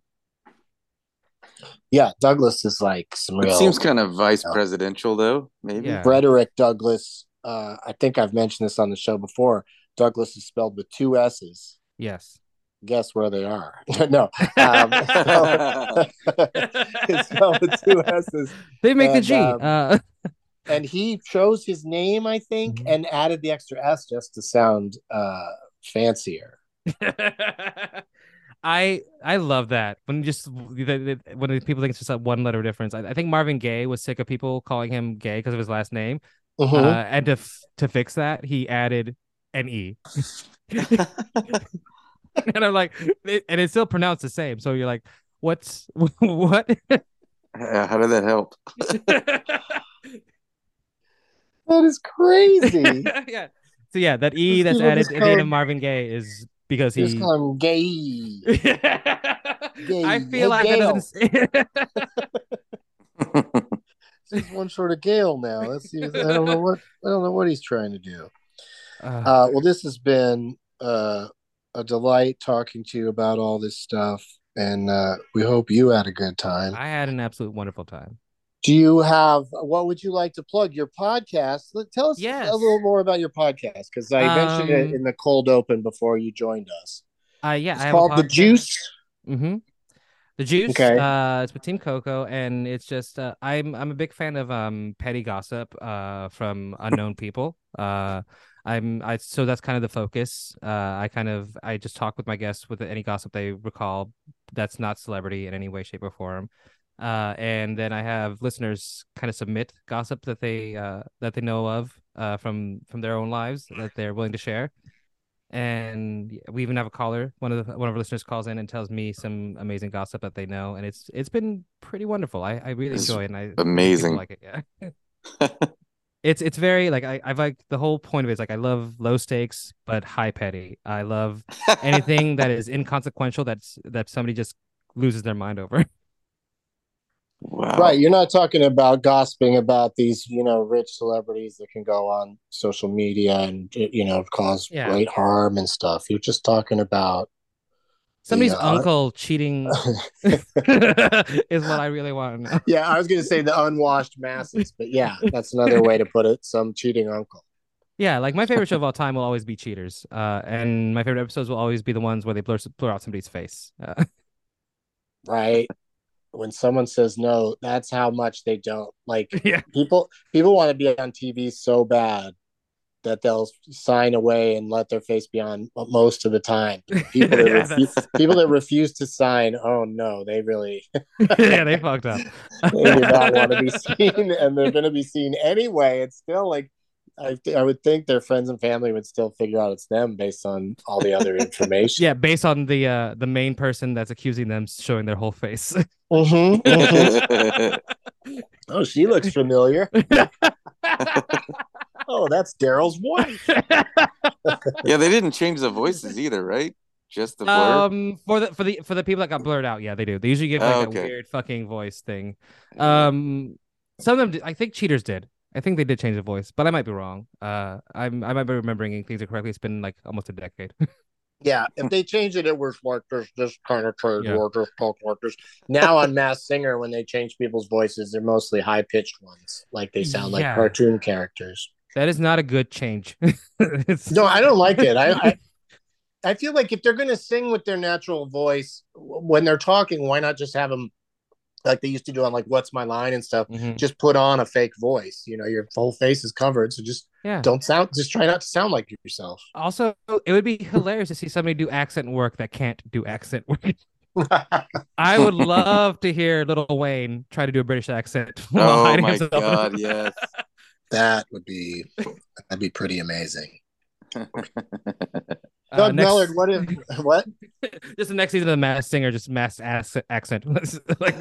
yeah douglas is like some It real seems kind of vice Yeah. presidential, though. Maybe. Yeah. Frederick Douglass. Uh, I think I've mentioned this on the show before. Douglas is spelled with two S's. Yes. Guess where they are? no, um, it's spelled with two S's. They make the G. um, uh, And he chose his name, I think, Mhm. and added the extra S just to sound uh, fancier. I I love that when just the- the- when people think it's just a one letter difference. I, I think Marvin Gaye was sick of people calling him gay because of his last name, Mhm. uh, and to f- to fix that, he added an e. and I'm like, and it's still pronounced the same. So you're like, what's what? Yeah, how did that help? that is crazy. yeah. So yeah, that e Just that's added just at the end of Marvin Gaye is because Just he. call him gay. I feel like Hey, that doesn't. He's one short of Gale now. Let's see. I don't know what I don't know what he's trying to do. Uh, Uh, well, this has been uh, a delight talking to you about all this stuff, and uh, we hope you had a good time. I had an absolute wonderful time. Do you have what would you like to plug your podcast? Tell us Yes. a little more about your podcast because I mentioned it Um, in the cold open before you joined us. Uh, yeah, It's I have called The. Juice. Mm-hmm. The Juice. Okay. Uh, it's with Team Coco, and it's just uh, I'm I'm a big fan of um petty gossip uh from unknown people. Uh, I'm I so that's kind of the focus. Uh, I kind of I just talk with my guests with any gossip they recall that's not celebrity in any way, shape, or form. Uh, and then I have listeners kind of submit gossip that they uh that they know of uh from from their own lives that they're willing to share and we even have a caller. One of the one of our listeners calls in and tells me some amazing gossip that they know, and it's it's been pretty wonderful. I, I really It's enjoy it, and I amazing. like it. Yeah, it's it's very like I I've like the whole point of it is like I love low stakes but high petty. I love anything that is inconsequential that's that somebody just loses their mind over. wow. Right, you're not talking about gossiping about these, you know, rich celebrities that can go on social media and you know cause Yeah. great harm and stuff. You're just talking about Somebody's Yeah. uncle cheating is what I really want to know. yeah, I was going to say the unwashed masses, but yeah, that's another way to put it. Some cheating uncle. Yeah, like my favorite show of all time will always be Cheaters, uh, and my favorite episodes will always be the ones where they blur blur out somebody's face. Uh, right? When someone says no, that's how much they don't like. yeah, People people want to be on TV so bad that they'll sign away and let their face be on most of the time. People that, Yeah, refu- people that refuse to sign, oh no, they really yeah, they fucked up. they do not want to be seen, and they're going to be seen anyway. It's still like I, I would think their friends and family would still figure out it's them based on all the other information. Yeah, based on the uh the main person that's accusing them showing their whole face. Mhm, mhm. oh, she looks familiar. Oh, that's Daryl's wife. yeah, they didn't change the voices either, right? Just the blur. um for the for the for the people that got blurred out, yeah, they do. They usually give like Oh, a weird fucking voice thing. Um some of them did, I think cheaters did. I think they did change the voice, but I might be wrong. Uh I'm I might be remembering things incorrectly. It's been like almost a decade. Yeah, if they change it, it was like this, this kind of trade Yeah. war, this talk like this. Now on Masked Singer, when they change people's voices, they're mostly high pitched ones, like they sound like cartoon characters. That is not a good change. No, I don't like it. I, I I feel like if they're gonna sing with their natural voice when they're talking, why not just have them like they used to do on like "What's My Line" and stuff? Mhm. Just put on a fake voice. You know, your whole face is covered, so just Yeah. don't sound. Just try not to sound like yourself. Also, it would be hilarious to see somebody do accent work that can't do accent work. I would love to hear Lil Wayne try to do a British accent. oh my god, yes. That would be that'd be pretty amazing. Uh, Doug next- Mellard, what if what? just the next season of the Masked Singer, just mass ass accent. like,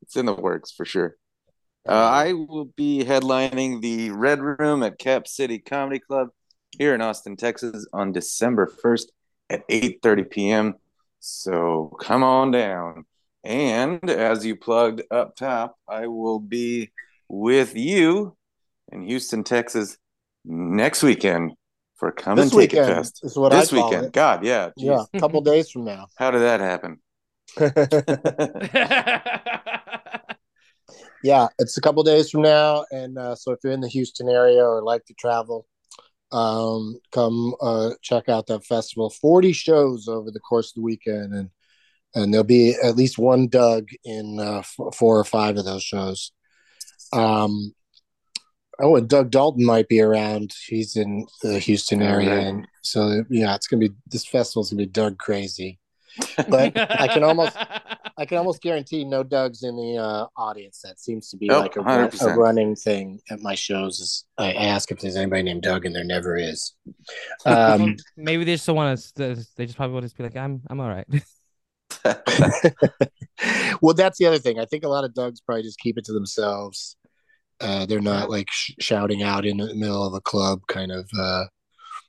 it's in the works for sure. Uh, I will be headlining the Red Room at Cap City Comedy Club here in Austin, Texas on December 1st at 8:30 p.m. So come on down. And as you plugged up top, I will be with you in Houston, Texas next weekend for Come This and Take It Fest. is what this I call weekend. it. God, yeah. Yeah, a couple days from now. How did that happen? yeah, it's a couple days from now, and uh, so if you're in the Houston area or like to travel, um, come uh, check out that festival. Forty shows over the course of the weekend, and and there'll be at least one Doug in uh, f- four or five of those shows. Um, oh, and Doug Dalton might be around. He's in the Houston area, Alright. and so yeah, it's gonna be this festival's gonna be Doug crazy. But I can almost I can almost guarantee no Doug's in the uh, audience. That seems to be Oh, like a, a running thing at my shows. Is I ask if there's anybody named Doug, and there never is. Um, Maybe they just want to. They just probably want to just be like, I'm, I'm all right. well, that's the other thing. I think a lot of Dougs probably just keep it to themselves. Uh, they're not like sh- shouting out in the middle of a club, kind of uh,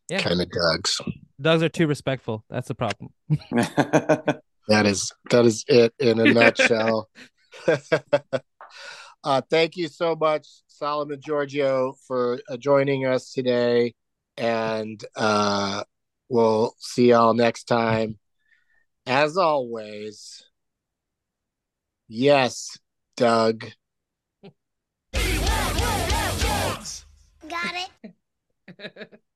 Yeah. kind of Dougs. Dogs are too respectful. That's the problem. That is that is it in a nutshell. uh, thank you so much, Solomon Georgio, for uh, joining us today, and uh, we'll see y'all next time. As always, yes, Doug. Got it.